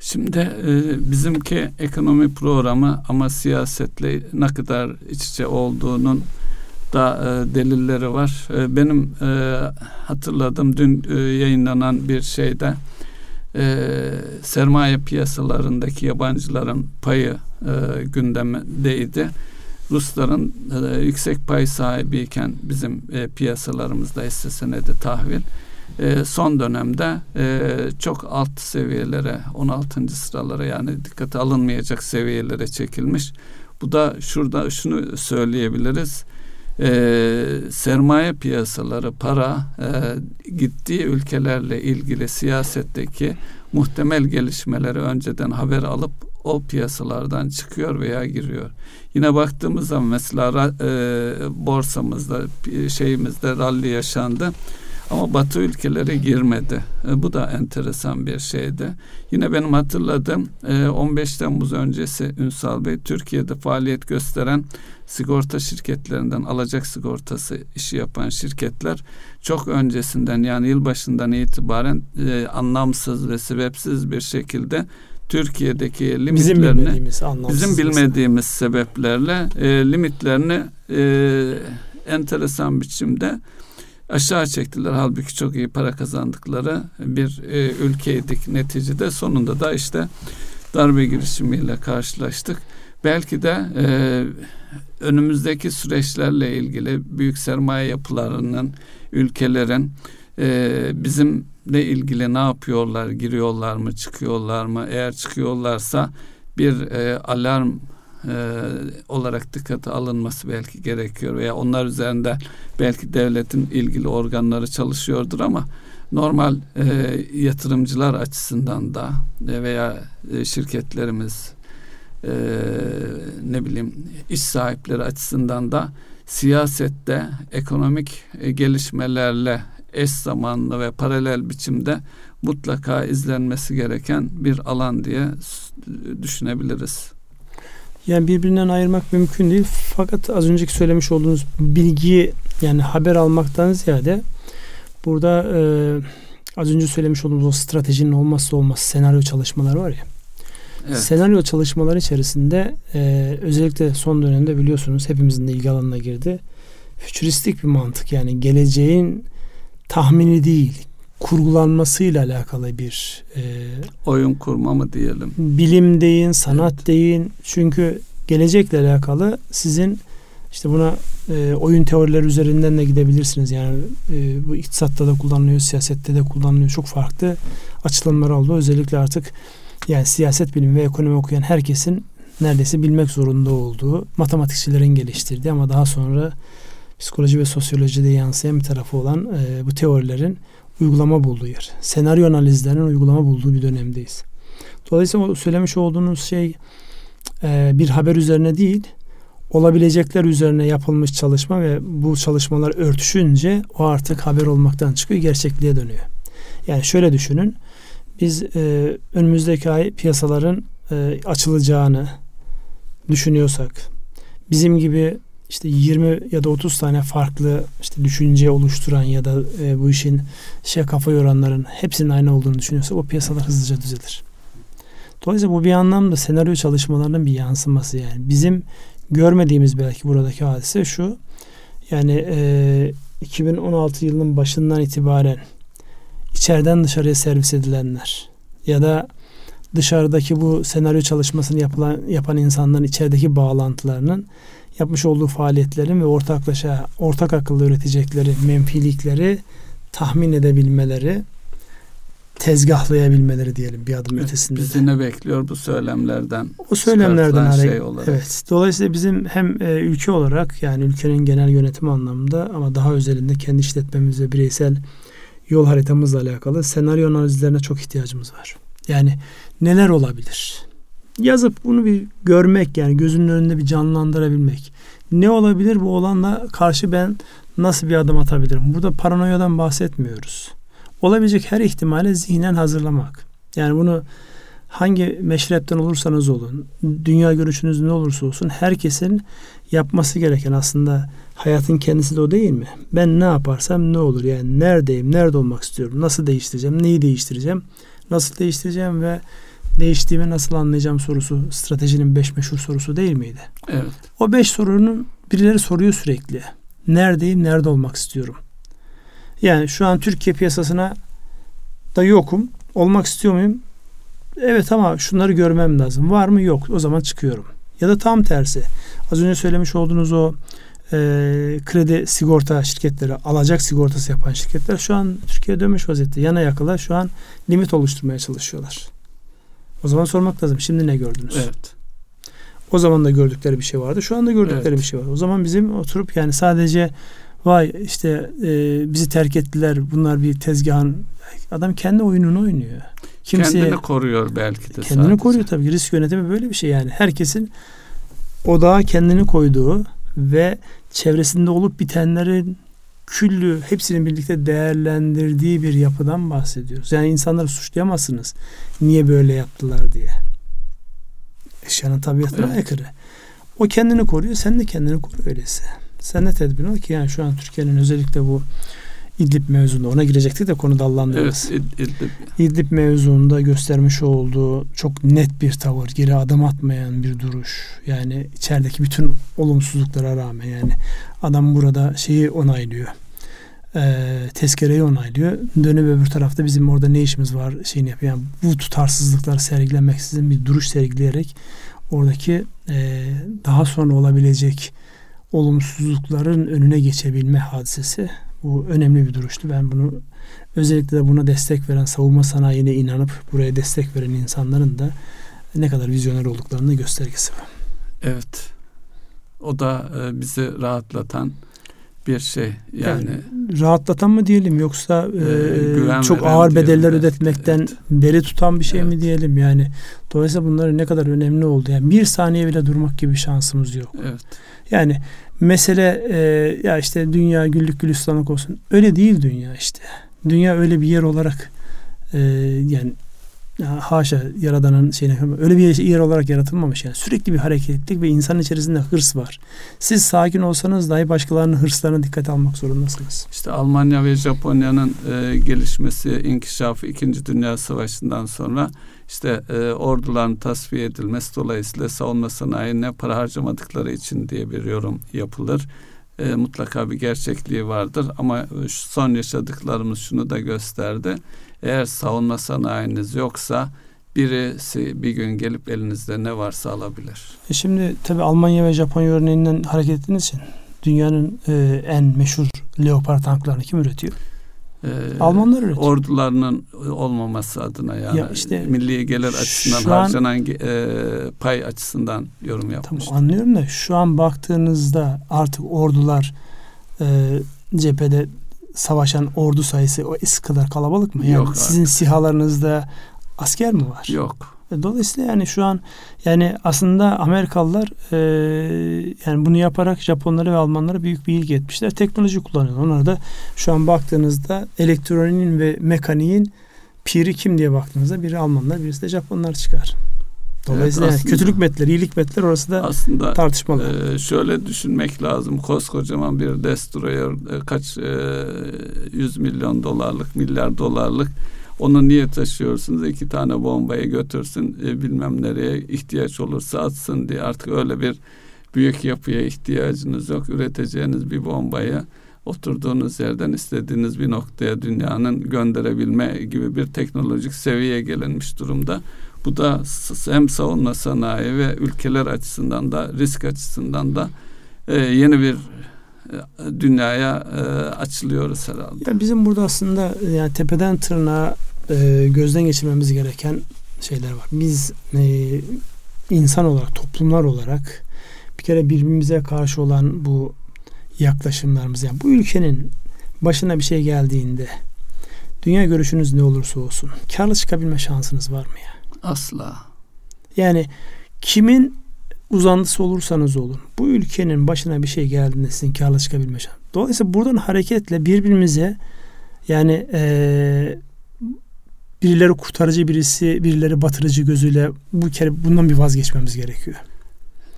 Şimdi e, bizimki ekonomi programı ama siyasetle ne kadar iç içe olduğunun da e, delilleri var. E, benim e, hatırladığım dün e, yayınlanan bir şeyde e, sermaye piyasalarındaki yabancıların payı e, gündemdeydi. Rusların e, yüksek pay sahibiyken bizim e, piyasalarımızda hisse senedi tahvil e, son dönemde e, çok alt seviyelere 16. sıralara yani dikkate alınmayacak seviyelere çekilmiş. Bu da şurada şunu söyleyebiliriz. E, sermaye piyasaları para e, gittiği ülkelerle ilgili siyasetteki muhtemel gelişmeleri önceden haber alıp o piyasalardan çıkıyor veya giriyor. Yine baktığımız zaman mesela e, borsamızda şeyimizde rally yaşandı. Ama Batı ülkeleri girmedi. E, bu da enteresan bir şeydi. Yine benim hatırladığım e, 15 Temmuz öncesi Ünsal Bey Türkiye'de faaliyet gösteren sigorta şirketlerinden alacak sigortası işi yapan şirketler çok öncesinden yani yılbaşından itibaren e, anlamsız ve sebepsiz bir şekilde Türkiye'deki limitlerini bizim bilmediğimiz, bizim bilmediğimiz sebeplerle e, limitlerini e, enteresan biçimde aşağı çektiler. Halbuki çok iyi para kazandıkları bir e, ülkeydik neticede. Sonunda da işte darbe girişimiyle karşılaştık. Belki de e, önümüzdeki süreçlerle ilgili büyük sermaye yapılarının, ülkelerin e, bizimle ilgili ne yapıyorlar, giriyorlar mı, çıkıyorlar mı? Eğer çıkıyorlarsa bir e, alarm e, olarak dikkate alınması belki gerekiyor veya onlar üzerinde belki devletin ilgili organları çalışıyordur ama normal e, yatırımcılar açısından da e, veya e, şirketlerimiz e, ne bileyim iş sahipleri açısından da siyasette ekonomik e, gelişmelerle eş zamanlı ve paralel biçimde mutlaka izlenmesi gereken bir alan diye düşünebiliriz. Yani birbirinden ayırmak mümkün değil. Fakat az önceki söylemiş olduğunuz bilgiyi yani haber almaktan ziyade burada e, az önce söylemiş olduğumuz o stratejinin olmazsa olmaz senaryo çalışmaları var ya. Evet. Senaryo çalışmaları içerisinde e, özellikle son dönemde biliyorsunuz hepimizin de ilgi alanına girdi. Fütüristik bir mantık yani geleceğin tahmini değil kurgulanmasıyla alakalı bir e, oyun kurma mı diyelim. Bilim deyin, sanat evet. deyin. Çünkü gelecekle alakalı sizin işte buna e, oyun teorileri üzerinden de gidebilirsiniz. Yani e, bu iktisatta da kullanılıyor, siyasette de kullanılıyor. Çok farklı açılımlar oldu. Özellikle artık yani siyaset bilimi ve ekonomi okuyan herkesin neredeyse bilmek zorunda olduğu matematikçilerin geliştirdiği ama daha sonra psikoloji ve sosyolojide yansıyan bir tarafı olan e, bu teorilerin uygulama bulduğu yer. Senaryo analizlerinin uygulama bulduğu bir dönemdeyiz. Dolayısıyla söylemiş olduğunuz şey e, bir haber üzerine değil, olabilecekler üzerine yapılmış çalışma ve bu çalışmalar örtüşünce o artık haber olmaktan çıkıyor, gerçekliğe dönüyor. Yani şöyle düşünün, biz e, önümüzdeki ay piyasaların e, açılacağını düşünüyorsak, bizim gibi işte 20 ya da 30 tane farklı işte düşünce oluşturan ya da e, bu işin şey kafa yoranların hepsinin aynı olduğunu düşünüyorsa o piyasalar hızlıca düzelir. Dolayısıyla bu bir anlamda senaryo çalışmalarının bir yansıması yani. Bizim görmediğimiz belki buradaki hadise şu. Yani e, 2016 yılının başından itibaren içeriden dışarıya servis edilenler ya da dışarıdaki bu senaryo çalışmasını yapılan, yapan insanların içerideki bağlantılarının yapmış olduğu faaliyetlerin ve ortaklaşa ortak akıllı üretecekleri menfilikleri tahmin edebilmeleri tezgahlayabilmeleri diyelim bir adım evet, ötesinde. Bizi ne bekliyor bu söylemlerden? O söylemlerden şey olarak. Evet. Dolayısıyla bizim hem e, ülke olarak yani ülkenin genel yönetimi anlamında ama daha özelinde kendi işletmemiz ve bireysel yol haritamızla alakalı senaryo analizlerine çok ihtiyacımız var. Yani neler olabilir? Yazıp bunu bir görmek yani gözünün önünde bir canlandırabilmek. Ne olabilir bu olanla karşı ben nasıl bir adım atabilirim? Burada paranoyadan bahsetmiyoruz. Olabilecek her ihtimale zihnen hazırlamak. Yani bunu hangi meşrepten olursanız olun, dünya görüşünüz ne olursa olsun herkesin yapması gereken aslında hayatın kendisi de o değil mi? Ben ne yaparsam ne olur? Yani neredeyim, nerede olmak istiyorum, nasıl değiştireceğim, neyi değiştireceğim, nasıl değiştireceğim ve değiştiğimi nasıl anlayacağım sorusu stratejinin beş meşhur sorusu değil miydi? Evet. O beş sorunun birileri soruyor sürekli. Neredeyim, nerede olmak istiyorum? Yani şu an Türkiye piyasasına da yokum. Olmak istiyor muyum? Evet ama şunları görmem lazım. Var mı? Yok. O zaman çıkıyorum. Ya da tam tersi. Az önce söylemiş olduğunuz o e, kredi sigorta şirketleri, alacak sigortası yapan şirketler şu an Türkiye'ye dönmüş vaziyette. Yana yakıla şu an limit oluşturmaya çalışıyorlar. O zaman sormak lazım. Şimdi ne gördünüz? Evet. O zaman da gördükleri bir şey vardı. Şu anda gördükleri evet. bir şey var. O zaman bizim oturup yani sadece vay işte e, bizi terk ettiler. Bunlar bir tezgahın adam kendi oyununu oynuyor. Kimseye, kendini koruyor belki de. Kendini sadece. koruyor tabii. Risk yönetimi böyle bir şey yani. Herkesin odağa kendini koyduğu ve çevresinde olup bitenlerin küllü hepsinin birlikte değerlendirdiği bir yapıdan bahsediyoruz. Yani insanları suçlayamazsınız. Niye böyle yaptılar diye. Eşyanın tabiatına evet. aykırı. O kendini koruyor. Sen de kendini koru öyleyse. Sen de tedbir ol ki yani şu an Türkiye'nin özellikle bu İdlib mevzunda ona girecektik de konu dallandırırız. Evet, İd- İdlib. İdlib mevzuunda göstermiş olduğu çok net bir tavır, geri adım atmayan bir duruş. Yani içerideki bütün olumsuzluklara rağmen yani adam burada şeyi onaylıyor. Ee, tezkereyi onaylıyor. Dönüp öbür tarafta bizim orada ne işimiz var şeyini yapıyor. Yani bu tutarsızlıkları sergilemeksizin bir duruş sergileyerek oradaki e, daha sonra olabilecek olumsuzlukların önüne geçebilme hadisesi bu önemli bir duruştu. Ben bunu özellikle de buna destek veren savunma sanayine inanıp buraya destek veren insanların da ne kadar vizyoner olduklarının göstergesi. Evet. O da e, bizi rahatlatan bir şey. Yani, yani rahatlatan mı diyelim yoksa e, çok ağır bedeller diyelim. ödetmekten evet. beri tutan bir şey evet. mi diyelim yani. Dolayısıyla bunların ne kadar önemli oldu. Yani bir saniye bile durmak gibi şansımız yok. Evet. Yani mesele e, ya işte dünya güllük gülistanlık olsun. Öyle değil dünya işte. Dünya öyle bir yer olarak e, yani haşa yaradanın şeyine öyle bir yer olarak yaratılmamış yani sürekli bir hareketlilik ve insan içerisinde hırs var. Siz sakin olsanız dahi başkalarının hırslarına dikkat almak zorundasınız. İşte Almanya ve Japonya'nın e, gelişmesi, inkişafı 2. Dünya Savaşı'ndan sonra işte e, orduların tasfiye edilmesi dolayısıyla savunma sanayine para harcamadıkları için diye bir yorum yapılır. E, mutlaka bir gerçekliği vardır ama son yaşadıklarımız şunu da gösterdi. Eğer savunma sanayiniz yoksa birisi bir gün gelip elinizde ne varsa alabilir. E şimdi tabi Almanya ve Japonya örneğinden hareket ettiğiniz için dünyanın e, en meşhur Leopard tanklarını kim üretiyor? e, Almanlar üretiyor. Ordularının olmaması adına yani ya işte, milli gelir açısından an, harcanan e, pay açısından yorum yapmıştım. Tamam anlıyorum da şu an baktığınızda artık ordular e, cephede savaşan ordu sayısı o eski kadar kalabalık mı? Yani Yok sizin artık. sihalarınızda asker mi var? Yok. E, dolayısıyla yani şu an yani aslında Amerikalılar e, yani bunu yaparak Japonları ve Almanlara büyük bir ilgi etmişler. Teknoloji kullanıyorlar. Onlar da şu an baktığınızda elektroniğin ve mekaniğin piri kim diye baktığınızda biri Almanlar birisi de Japonlar çıkar. Dolayısıyla evet, aslında, kötülük metleri, iyilik metleri orası da aslında, tartışmalı. E, şöyle düşünmek lazım. Koskocaman bir destroyer e, kaç e, yüz milyon dolarlık, milyar dolarlık onu niye taşıyorsunuz? İki tane bombayı götürsün e, bilmem nereye ihtiyaç olursa atsın diye. Artık öyle bir büyük yapıya ihtiyacınız yok. Üreteceğiniz bir bombayı oturduğunuz yerden istediğiniz bir noktaya dünyanın gönderebilme gibi bir teknolojik seviyeye gelinmiş durumda. Bu da hem savunma sanayi ve ülkeler açısından da risk açısından da e, yeni bir e, dünyaya e, açılıyoruz herhalde. Ya bizim burada aslında yani tepeden tırnağa e, gözden geçirmemiz gereken şeyler var. Biz e, insan olarak, toplumlar olarak bir kere birbirimize karşı olan bu yaklaşımlarımız yani bu ülkenin başına bir şey geldiğinde dünya görüşünüz ne olursa olsun karlı çıkabilme şansınız var mı ya? Asla. Yani kimin uzantısı olursanız olun bu ülkenin başına bir şey geldiğinde sizin karlı çıkabilme şansı. Dolayısıyla buradan hareketle birbirimize yani e, birileri kurtarıcı birisi birileri batırıcı gözüyle bu kere bundan bir vazgeçmemiz gerekiyor.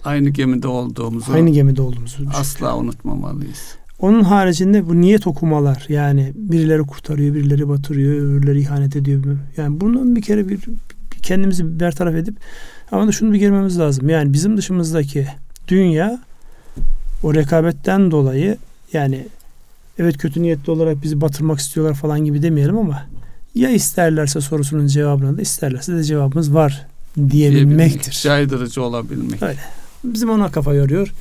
Aynı gemide olduğumuzu aynı gemide olduğumuzu asla unutmamalıyız. Onun haricinde bu niyet okumalar yani birileri kurtarıyor, birileri batırıyor, öbürleri ihanet ediyor. Yani bundan bir kere bir kendimizi bertaraf edip ama da şunu bir girmemiz lazım. Yani bizim dışımızdaki dünya o rekabetten dolayı yani evet kötü niyetli olarak bizi batırmak istiyorlar falan gibi demeyelim ama ya isterlerse sorusunun cevabını da isterlerse de cevabımız var diyebilmektir. Caydırıcı olabilmek. Öyle. Bizim ona kafa yoruyor.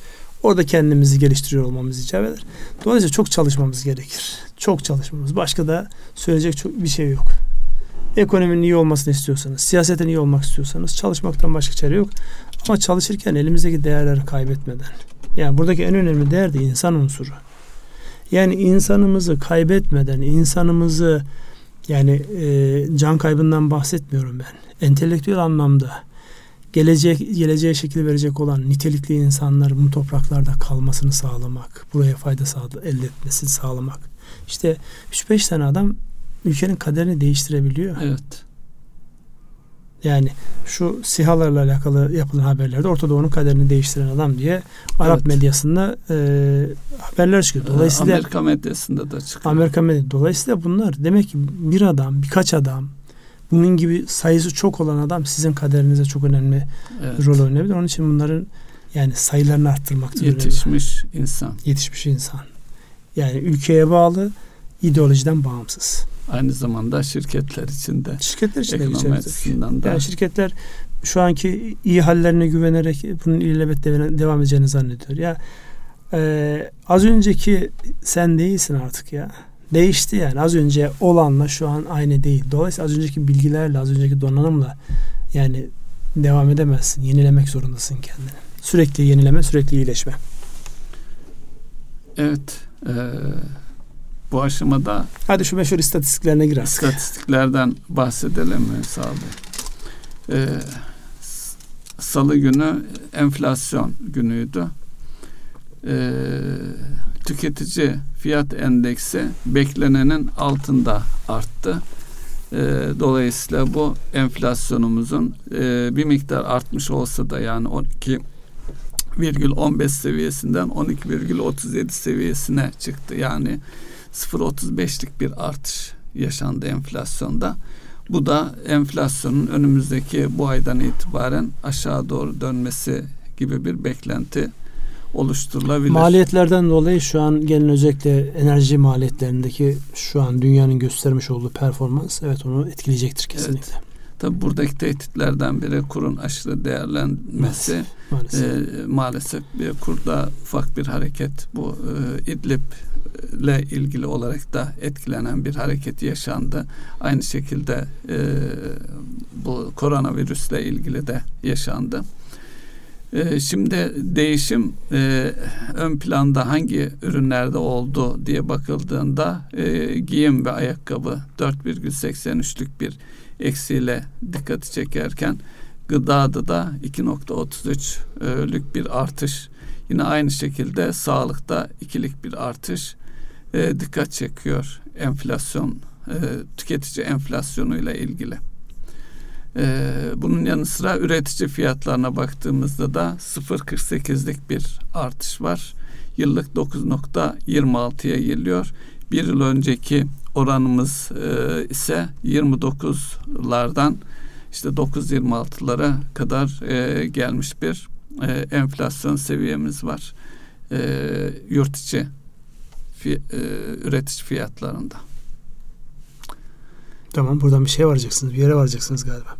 Orada kendimizi geliştiriyor olmamız icap eder. Dolayısıyla çok çalışmamız gerekir. Çok çalışmamız. Başka da söyleyecek çok bir şey yok. Ekonominin iyi olmasını istiyorsanız, siyasetin iyi olmak istiyorsanız çalışmaktan başka çare yok. Ama çalışırken elimizdeki değerleri kaybetmeden. Yani buradaki en önemli değer de insan unsuru. Yani insanımızı kaybetmeden, insanımızı yani e, can kaybından bahsetmiyorum ben. Entelektüel anlamda gelecek geleceğe şekil verecek olan nitelikli insanların bu topraklarda kalmasını sağlamak, buraya fayda sağla, elde etmesini sağlamak. İşte 3-5 tane adam ülkenin kaderini değiştirebiliyor. Evet. Yani şu sihalarla alakalı yapılan haberlerde Orta Doğu'nun kaderini değiştiren adam diye Arap evet. medyasında e, haberler çıkıyor. Ee, Dolayısıyla Amerika medyasında da çıkıyor. Amerika medyasında. Dolayısıyla bunlar demek ki bir adam, birkaç adam bunun gibi sayısı çok olan adam sizin kaderinize çok önemli evet. rol oynayabilir. Onun için bunların yani sayılarını arttırmak Yetişmiş önemli. insan. Yetişmiş insan. Yani ülkeye bağlı, ideolojiden bağımsız. Aynı zamanda şirketler için de. Şirketler için de açısından da. Yani şirketler şu anki iyi hallerine güvenerek bunun ilelebet devam edeceğini zannediyor. Ya e, az önceki sen değilsin artık ya. Değişti yani. Az önce olanla şu an aynı değil. Dolayısıyla az önceki bilgilerle, az önceki donanımla yani devam edemezsin. Yenilemek zorundasın kendini. Sürekli yenileme, sürekli iyileşme. Evet. Ee, bu aşamada Hadi şu meşhur istatistiklerine gir İstatistiklerden bahsedelim Musa abi. Ee, Salı günü enflasyon günüydü. Ee, tüketici fiyat endeksi beklenenin altında arttı. Ee, dolayısıyla bu enflasyonumuzun e, bir miktar artmış olsa da yani 12,15 seviyesinden 12,37 seviyesine çıktı. Yani 0.35'lik bir artış yaşandı enflasyonda. Bu da enflasyonun önümüzdeki bu aydan itibaren aşağı doğru dönmesi gibi bir beklenti oluşturulabilir. Maliyetlerden dolayı şu an gelin özellikle enerji maliyetlerindeki şu an dünyanın göstermiş olduğu performans evet onu etkileyecektir kesinlikle. Evet. Tabi buradaki tehditlerden biri kurun aşırı değerlenmesi. Maalesef. Maalesef, e, maalesef bir kurda ufak bir hareket bu e, İdlib ile ilgili olarak da etkilenen bir hareket yaşandı. Aynı şekilde e, bu koronavirüsle ilgili de yaşandı. E, şimdi değişim e, ön planda hangi ürünlerde oldu diye bakıldığında e, giyim ve ayakkabı 4,83'lük bir eksiyle dikkati çekerken gıdada da 2.33'lük bir artış. Yine aynı şekilde sağlıkta ikilik bir artış e, dikkat çekiyor enflasyon e, tüketici enflasyonuyla ilgili. E, bunun yanı sıra üretici fiyatlarına baktığımızda da 0.48'lik bir artış var. Yıllık 9.26'ya geliyor. Bir yıl önceki oranımız e, ise 29'lardan işte 9.26'lara kadar e, gelmiş bir e, enflasyon seviyemiz var. E, yurt içi fi, e, üretici fiyatlarında. Tamam buradan bir şey varacaksınız. Bir yere varacaksınız galiba.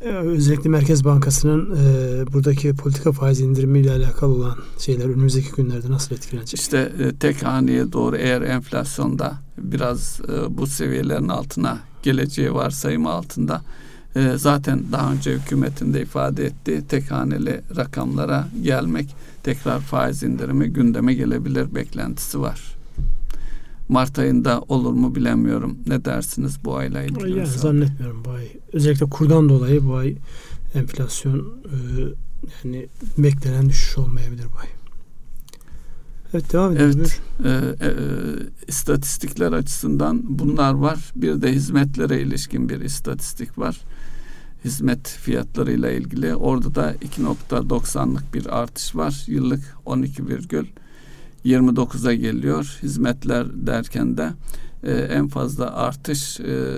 Ee, özellikle Merkez Bankası'nın e, buradaki politika faiz indirimi ile alakalı olan şeyler önümüzdeki günlerde nasıl etkilenecek? İşte e, tek haneye doğru eğer enflasyonda biraz e, bu seviyelerin altına geleceği varsayımı altında e, zaten daha önce hükümetin de ifade ettiği tek haneli rakamlara gelmek tekrar faiz indirimi gündeme gelebilir beklentisi var. Mart ayında olur mu bilemiyorum. Ne dersiniz bu ayla ilgili? Yani zannetmiyorum bu ay. Özellikle kurdan dolayı bu ay enflasyon e, yani beklenen düşüş olmayabilir bu ay. Evet devam edelim. Evet. E, e, istatistikler açısından bunlar var. Bir de hizmetlere ilişkin bir istatistik var hizmet fiyatlarıyla ilgili. Orada da 2.90'lık bir artış var. Yıllık 12,29'a geliyor. Hizmetler derken de e, en fazla artış e,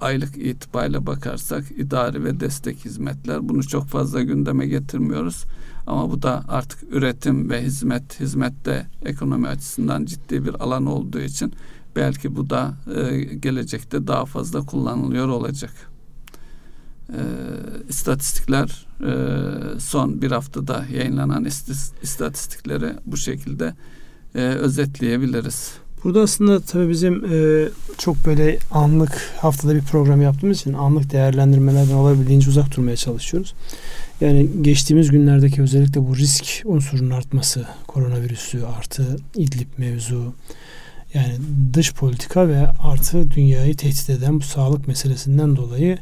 aylık itibariyle bakarsak idari ve destek hizmetler. Bunu çok fazla gündeme getirmiyoruz. Ama bu da artık üretim ve hizmet, hizmette ekonomi açısından ciddi bir alan olduğu için belki bu da e, gelecekte daha fazla kullanılıyor olacak e, istatistikler e, son bir haftada yayınlanan istatistikleri bu şekilde e, özetleyebiliriz. Burada aslında tabii bizim e, çok böyle anlık haftada bir program yaptığımız için anlık değerlendirmelerden olabildiğince uzak durmaya çalışıyoruz. Yani geçtiğimiz günlerdeki özellikle bu risk unsurunun artması, koronavirüsü artı İdlib mevzu, yani dış politika ve artı dünyayı tehdit eden bu sağlık meselesinden dolayı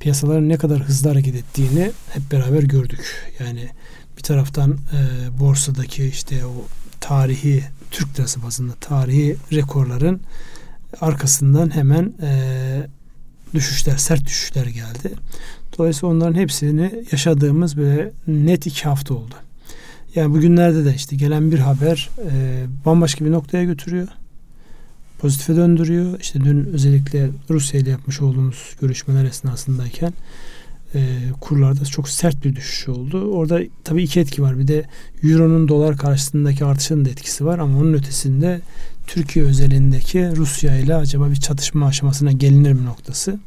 piyasaların ne kadar hızlı hareket ettiğini hep beraber gördük. Yani bir taraftan e, borsadaki işte o tarihi Türk lirası bazında tarihi rekorların arkasından hemen e, düşüşler, sert düşüşler geldi. Dolayısıyla onların hepsini yaşadığımız böyle net iki hafta oldu. Yani bugünlerde de işte gelen bir haber e, bambaşka bir noktaya götürüyor. Pozitife döndürüyor. İşte dün özellikle Rusya ile yapmış olduğumuz görüşmeler esnasındayken e, kurlarda çok sert bir düşüş oldu. Orada tabii iki etki var. Bir de Euro'nun dolar karşısındaki artışının da etkisi var ama onun ötesinde Türkiye özelindeki Rusya ile acaba bir çatışma aşamasına gelinir mi noktası.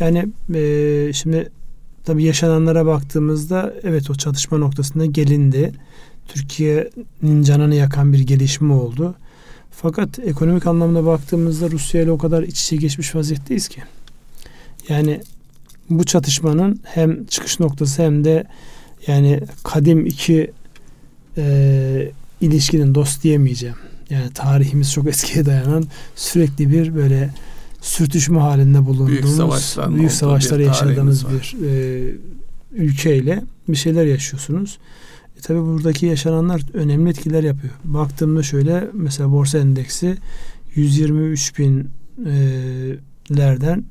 Yani e, şimdi tabii yaşananlara baktığımızda evet o çatışma noktasında gelindi. Türkiye'nin canını yakan bir gelişme oldu. Fakat ekonomik anlamda baktığımızda Rusya ile o kadar iç içe geçmiş vaziyetteyiz ki. Yani bu çatışmanın hem çıkış noktası hem de yani kadim iki e, ilişkinin dost diyemeyeceğim. Yani tarihimiz çok eskiye dayanan sürekli bir böyle sürtüşme halinde bulunduğumuz büyük, büyük savaşlar yaşadığımız bir e, ülkeyle bir şeyler yaşıyorsunuz. E, tabii buradaki yaşananlar önemli etkiler yapıyor. Baktığımda şöyle mesela borsa endeksi 123 binlerden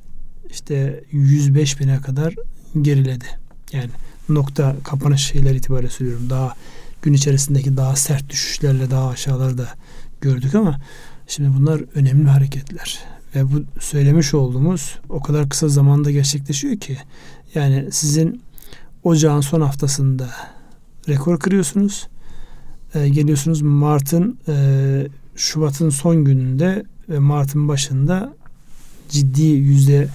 işte 105 bine kadar geriledi. Yani nokta kapanış şeyler itibariyle söylüyorum. Daha gün içerisindeki daha sert düşüşlerle daha aşağılarda gördük ama şimdi bunlar önemli hareketler. Ve bu söylemiş olduğumuz o kadar kısa zamanda gerçekleşiyor ki yani sizin ocağın son haftasında rekor kırıyorsunuz. E, geliyorsunuz Mart'ın e, Şubat'ın son gününde ve Mart'ın başında ciddi yüzde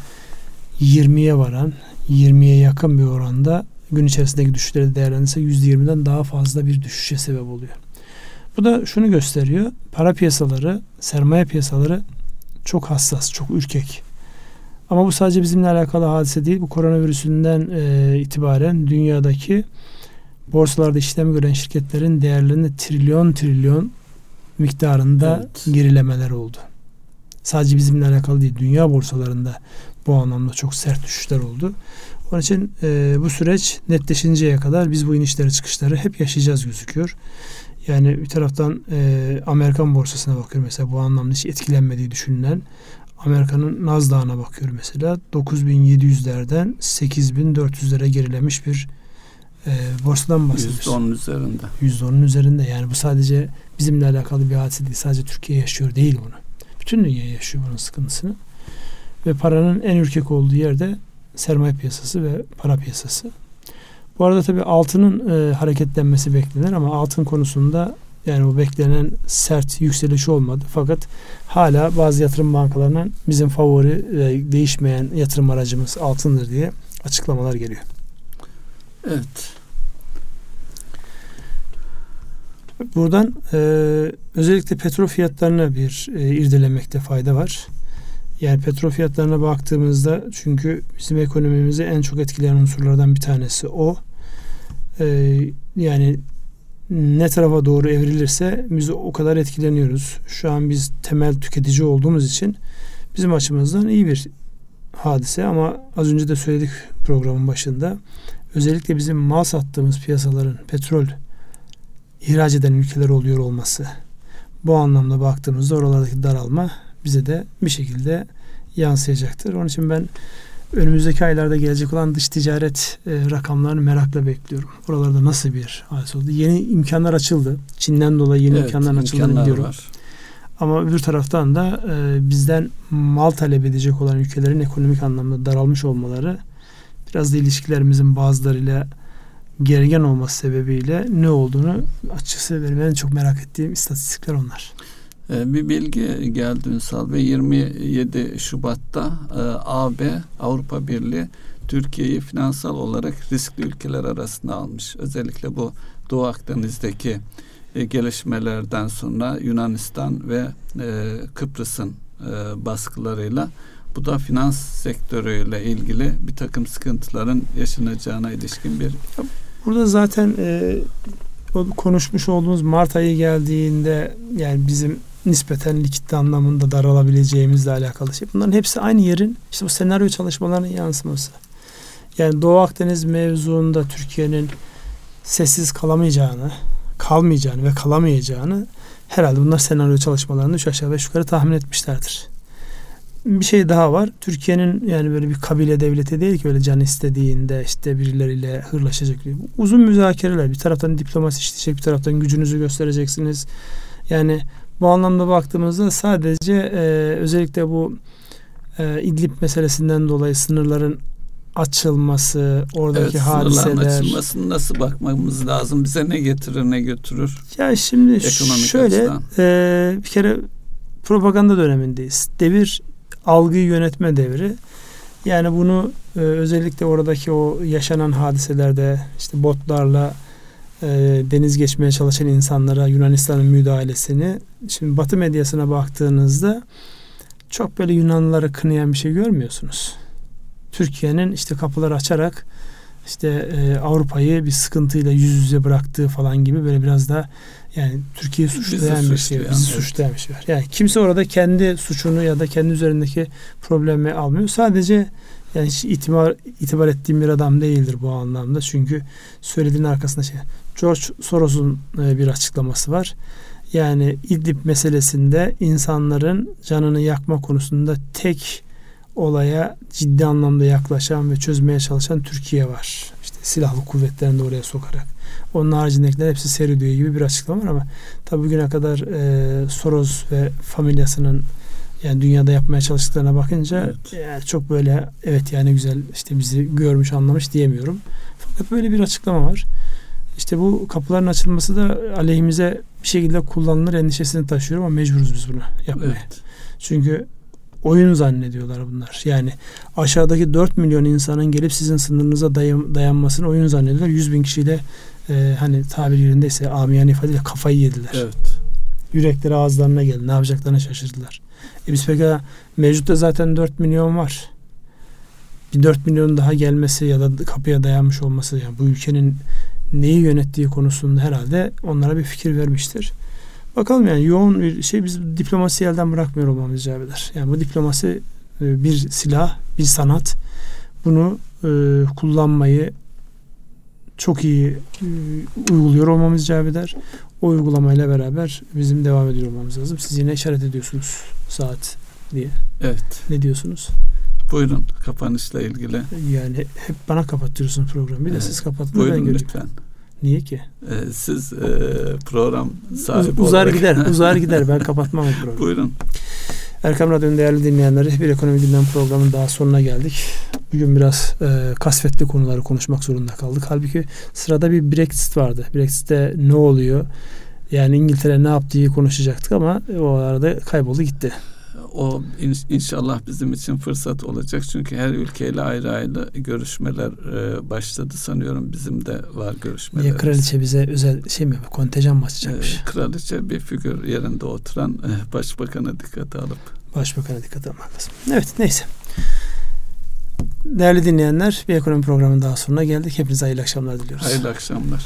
20'ye varan 20'ye yakın bir oranda gün içerisindeki düşüşleri değerlendirse %20'den daha fazla bir düşüşe sebep oluyor. Bu da şunu gösteriyor. Para piyasaları, sermaye piyasaları çok hassas, çok ürkek. Ama bu sadece bizimle alakalı hadise değil. Bu koronavirüsünden e, itibaren dünyadaki borsalarda işlem gören şirketlerin değerlerinde trilyon trilyon miktarında evet. gerilemeler oldu. Sadece bizimle alakalı değil. Dünya borsalarında bu anlamda çok sert düşüşler oldu. Onun için e, bu süreç netleşinceye kadar biz bu inişleri çıkışları hep yaşayacağız gözüküyor. Yani bir taraftan e, Amerikan borsasına bakıyorum mesela bu anlamda hiç etkilenmediği düşünülen Amerika'nın Nasdaq'ına bakıyorum mesela 9700'lerden 8400'lere gerilemiş bir e, borsadan bahsediyoruz. %10'un üzerinde. %10'un üzerinde yani bu sadece bizimle alakalı bir hadise değil. Sadece Türkiye yaşıyor değil bunu. Bütün dünya yaşıyor bunun sıkıntısını. Ve paranın en ürkek olduğu yerde sermaye piyasası ve para piyasası. Bu arada tabii altının e, hareketlenmesi beklenir ama altın konusunda yani bu beklenen sert yükselişi olmadı. Fakat hala bazı yatırım bankalarından bizim favori ve değişmeyen yatırım aracımız altındır diye açıklamalar geliyor. Evet. Buradan e, özellikle petrol fiyatlarına bir e, irdelemekte fayda var. Yani petrol fiyatlarına baktığımızda çünkü bizim ekonomimizi en çok etkileyen unsurlardan bir tanesi o. Ee, yani ne tarafa doğru evrilirse biz o kadar etkileniyoruz. Şu an biz temel tüketici olduğumuz için bizim açımızdan iyi bir hadise ama az önce de söyledik programın başında. Özellikle bizim mal sattığımız piyasaların petrol ihraç eden ülkeler oluyor olması. Bu anlamda baktığımızda oralardaki daralma bize de bir şekilde yansıyacaktır. Onun için ben önümüzdeki aylarda gelecek olan dış ticaret e, rakamlarını merakla bekliyorum. Oralarda nasıl bir hadise oldu? Yeni imkanlar açıldı. Çin'den dolayı yeni evet, imkanlar açıldığını biliyorum. Var. Ama öbür taraftan da e, bizden mal talep edecek olan ülkelerin ekonomik anlamda daralmış olmaları biraz da ilişkilerimizin bazılarıyla gergen olması sebebiyle ne olduğunu açıkçası benim en çok merak ettiğim istatistikler onlar. Ee, bir bilgi geldi Ünsal Bey 27 Şubat'ta e, AB Avrupa Birliği Türkiye'yi finansal olarak riskli ülkeler arasında almış. Özellikle bu Doğu Akdeniz'deki e, gelişmelerden sonra Yunanistan ve e, Kıbrıs'ın baskılarıyla bu da finans sektörüyle ilgili bir takım sıkıntıların yaşanacağına ilişkin bir Burada zaten e, konuşmuş olduğumuz Mart ayı geldiğinde yani bizim nispeten likit anlamında daralabileceğimizle alakalı şey. Bunların hepsi aynı yerin işte bu senaryo çalışmalarının yansıması. Yani Doğu Akdeniz mevzuunda Türkiye'nin sessiz kalamayacağını, kalmayacağını ve kalamayacağını herhalde bunlar senaryo çalışmalarını üç aşağı beş yukarı tahmin etmişlerdir. Bir şey daha var. Türkiye'nin yani böyle bir kabile devleti değil ki öyle can istediğinde işte birileriyle hırlaşacak. Uzun müzakereler. Bir taraftan diplomasi işleyecek, bir taraftan gücünüzü göstereceksiniz. Yani bu anlamda baktığımızda sadece e, özellikle bu e, İdlib meselesinden dolayı sınırların açılması, oradaki evet, hadiseler. açılmasını nasıl bakmamız lazım? Bize ne getirir, ne götürür? Ya şimdi şöyle e, bir kere propaganda dönemindeyiz. Devir algıyı yönetme devri. Yani bunu e, özellikle oradaki o yaşanan hadiselerde işte botlarla e, deniz geçmeye çalışan insanlara Yunanistan'ın müdahalesini şimdi Batı medyasına baktığınızda çok böyle Yunanlıları kınayan bir şey görmüyorsunuz. Türkiye'nin işte kapıları açarak işte e, Avrupa'yı bir sıkıntıyla yüz yüze bıraktığı falan gibi böyle biraz da yani Türkiye suçlayan bizi bir şey, bizi evet. suçlayan bir şey var. Yani kimse orada kendi suçunu ya da kendi üzerindeki problemi almıyor. Sadece yani hiç itibar, itibar ettiğim bir adam değildir bu anlamda. Çünkü söylediğin arkasında şey. George Soros'un e, bir açıklaması var. Yani İdlib meselesinde insanların canını yakma konusunda tek olaya ciddi anlamda yaklaşan ve çözmeye çalışan Türkiye var. İşte silahlı kuvvetlerini de oraya sokarak. Onun haricindekiler hepsi seyrediyor gibi bir açıklama var ama tabi bugüne kadar e, Soros ve familyasının yani dünyada yapmaya çalıştıklarına bakınca evet. yani çok böyle evet yani güzel işte bizi görmüş anlamış diyemiyorum. Fakat böyle bir açıklama var. İşte bu kapıların açılması da aleyhimize bir şekilde kullanılır endişesini taşıyorum ama mecburuz biz bunu yapmaya. Evet. Çünkü oyun zannediyorlar bunlar. Yani aşağıdaki 4 milyon insanın gelip sizin sınırınıza dayan, dayanmasını oyun zannediyorlar. 100 bin kişiyle e, hani tabir yerindeyse amiyane ifadeyle kafayı yediler. Evet. Yürekleri ağızlarına geldi. Ne yapacaklarını şaşırdılar. E biz peki mevcutta zaten 4 milyon var. Bir 4 milyon daha gelmesi ya da kapıya dayanmış olması yani bu ülkenin neyi yönettiği konusunda herhalde onlara bir fikir vermiştir. Bakalım yani yoğun bir şey biz diplomasi elden bırakmıyor olmamız icap eder. Yani bu diplomasi e, bir silah, bir sanat. Bunu e, kullanmayı çok iyi e, uyguluyor olmamız icap eder. O uygulamayla beraber bizim devam ediyor olmamız lazım. Siz yine işaret ediyorsunuz saat diye. Evet. Ne diyorsunuz? Buyurun kapanışla ilgili. Yani hep bana kapatıyorsunuz programı. Bir evet. de siz kapatın. Buyurun lütfen. Niye ki? Ee, siz e, program sahibi Uz, Uzar olarak... gider, uzar gider. Ben kapatmam o programı. Buyurun. Erkam Radyo'nun değerli dinleyenleri bir ekonomi gündem programının daha sonuna geldik. Bugün biraz e, kasvetli konuları konuşmak zorunda kaldık. Halbuki sırada bir Brexit vardı. Brexit'te ne oluyor? Yani İngiltere ne yaptığı konuşacaktık ama o arada kayboldu gitti o inşallah bizim için fırsat olacak. Çünkü her ülkeyle ayrı ayrı görüşmeler e, başladı sanıyorum. Bizim de var görüşmeler. Niye kraliçe bize özel şey mi kontenjan mı açacakmış? E, kraliçe bir figür yerinde oturan e, başbakanı dikkate alıp. Başbakanı dikkate almak lazım. Evet neyse. Değerli dinleyenler bir ekonomi programının daha sonuna geldik. Hepinize hayırlı akşamlar diliyoruz. Hayırlı akşamlar.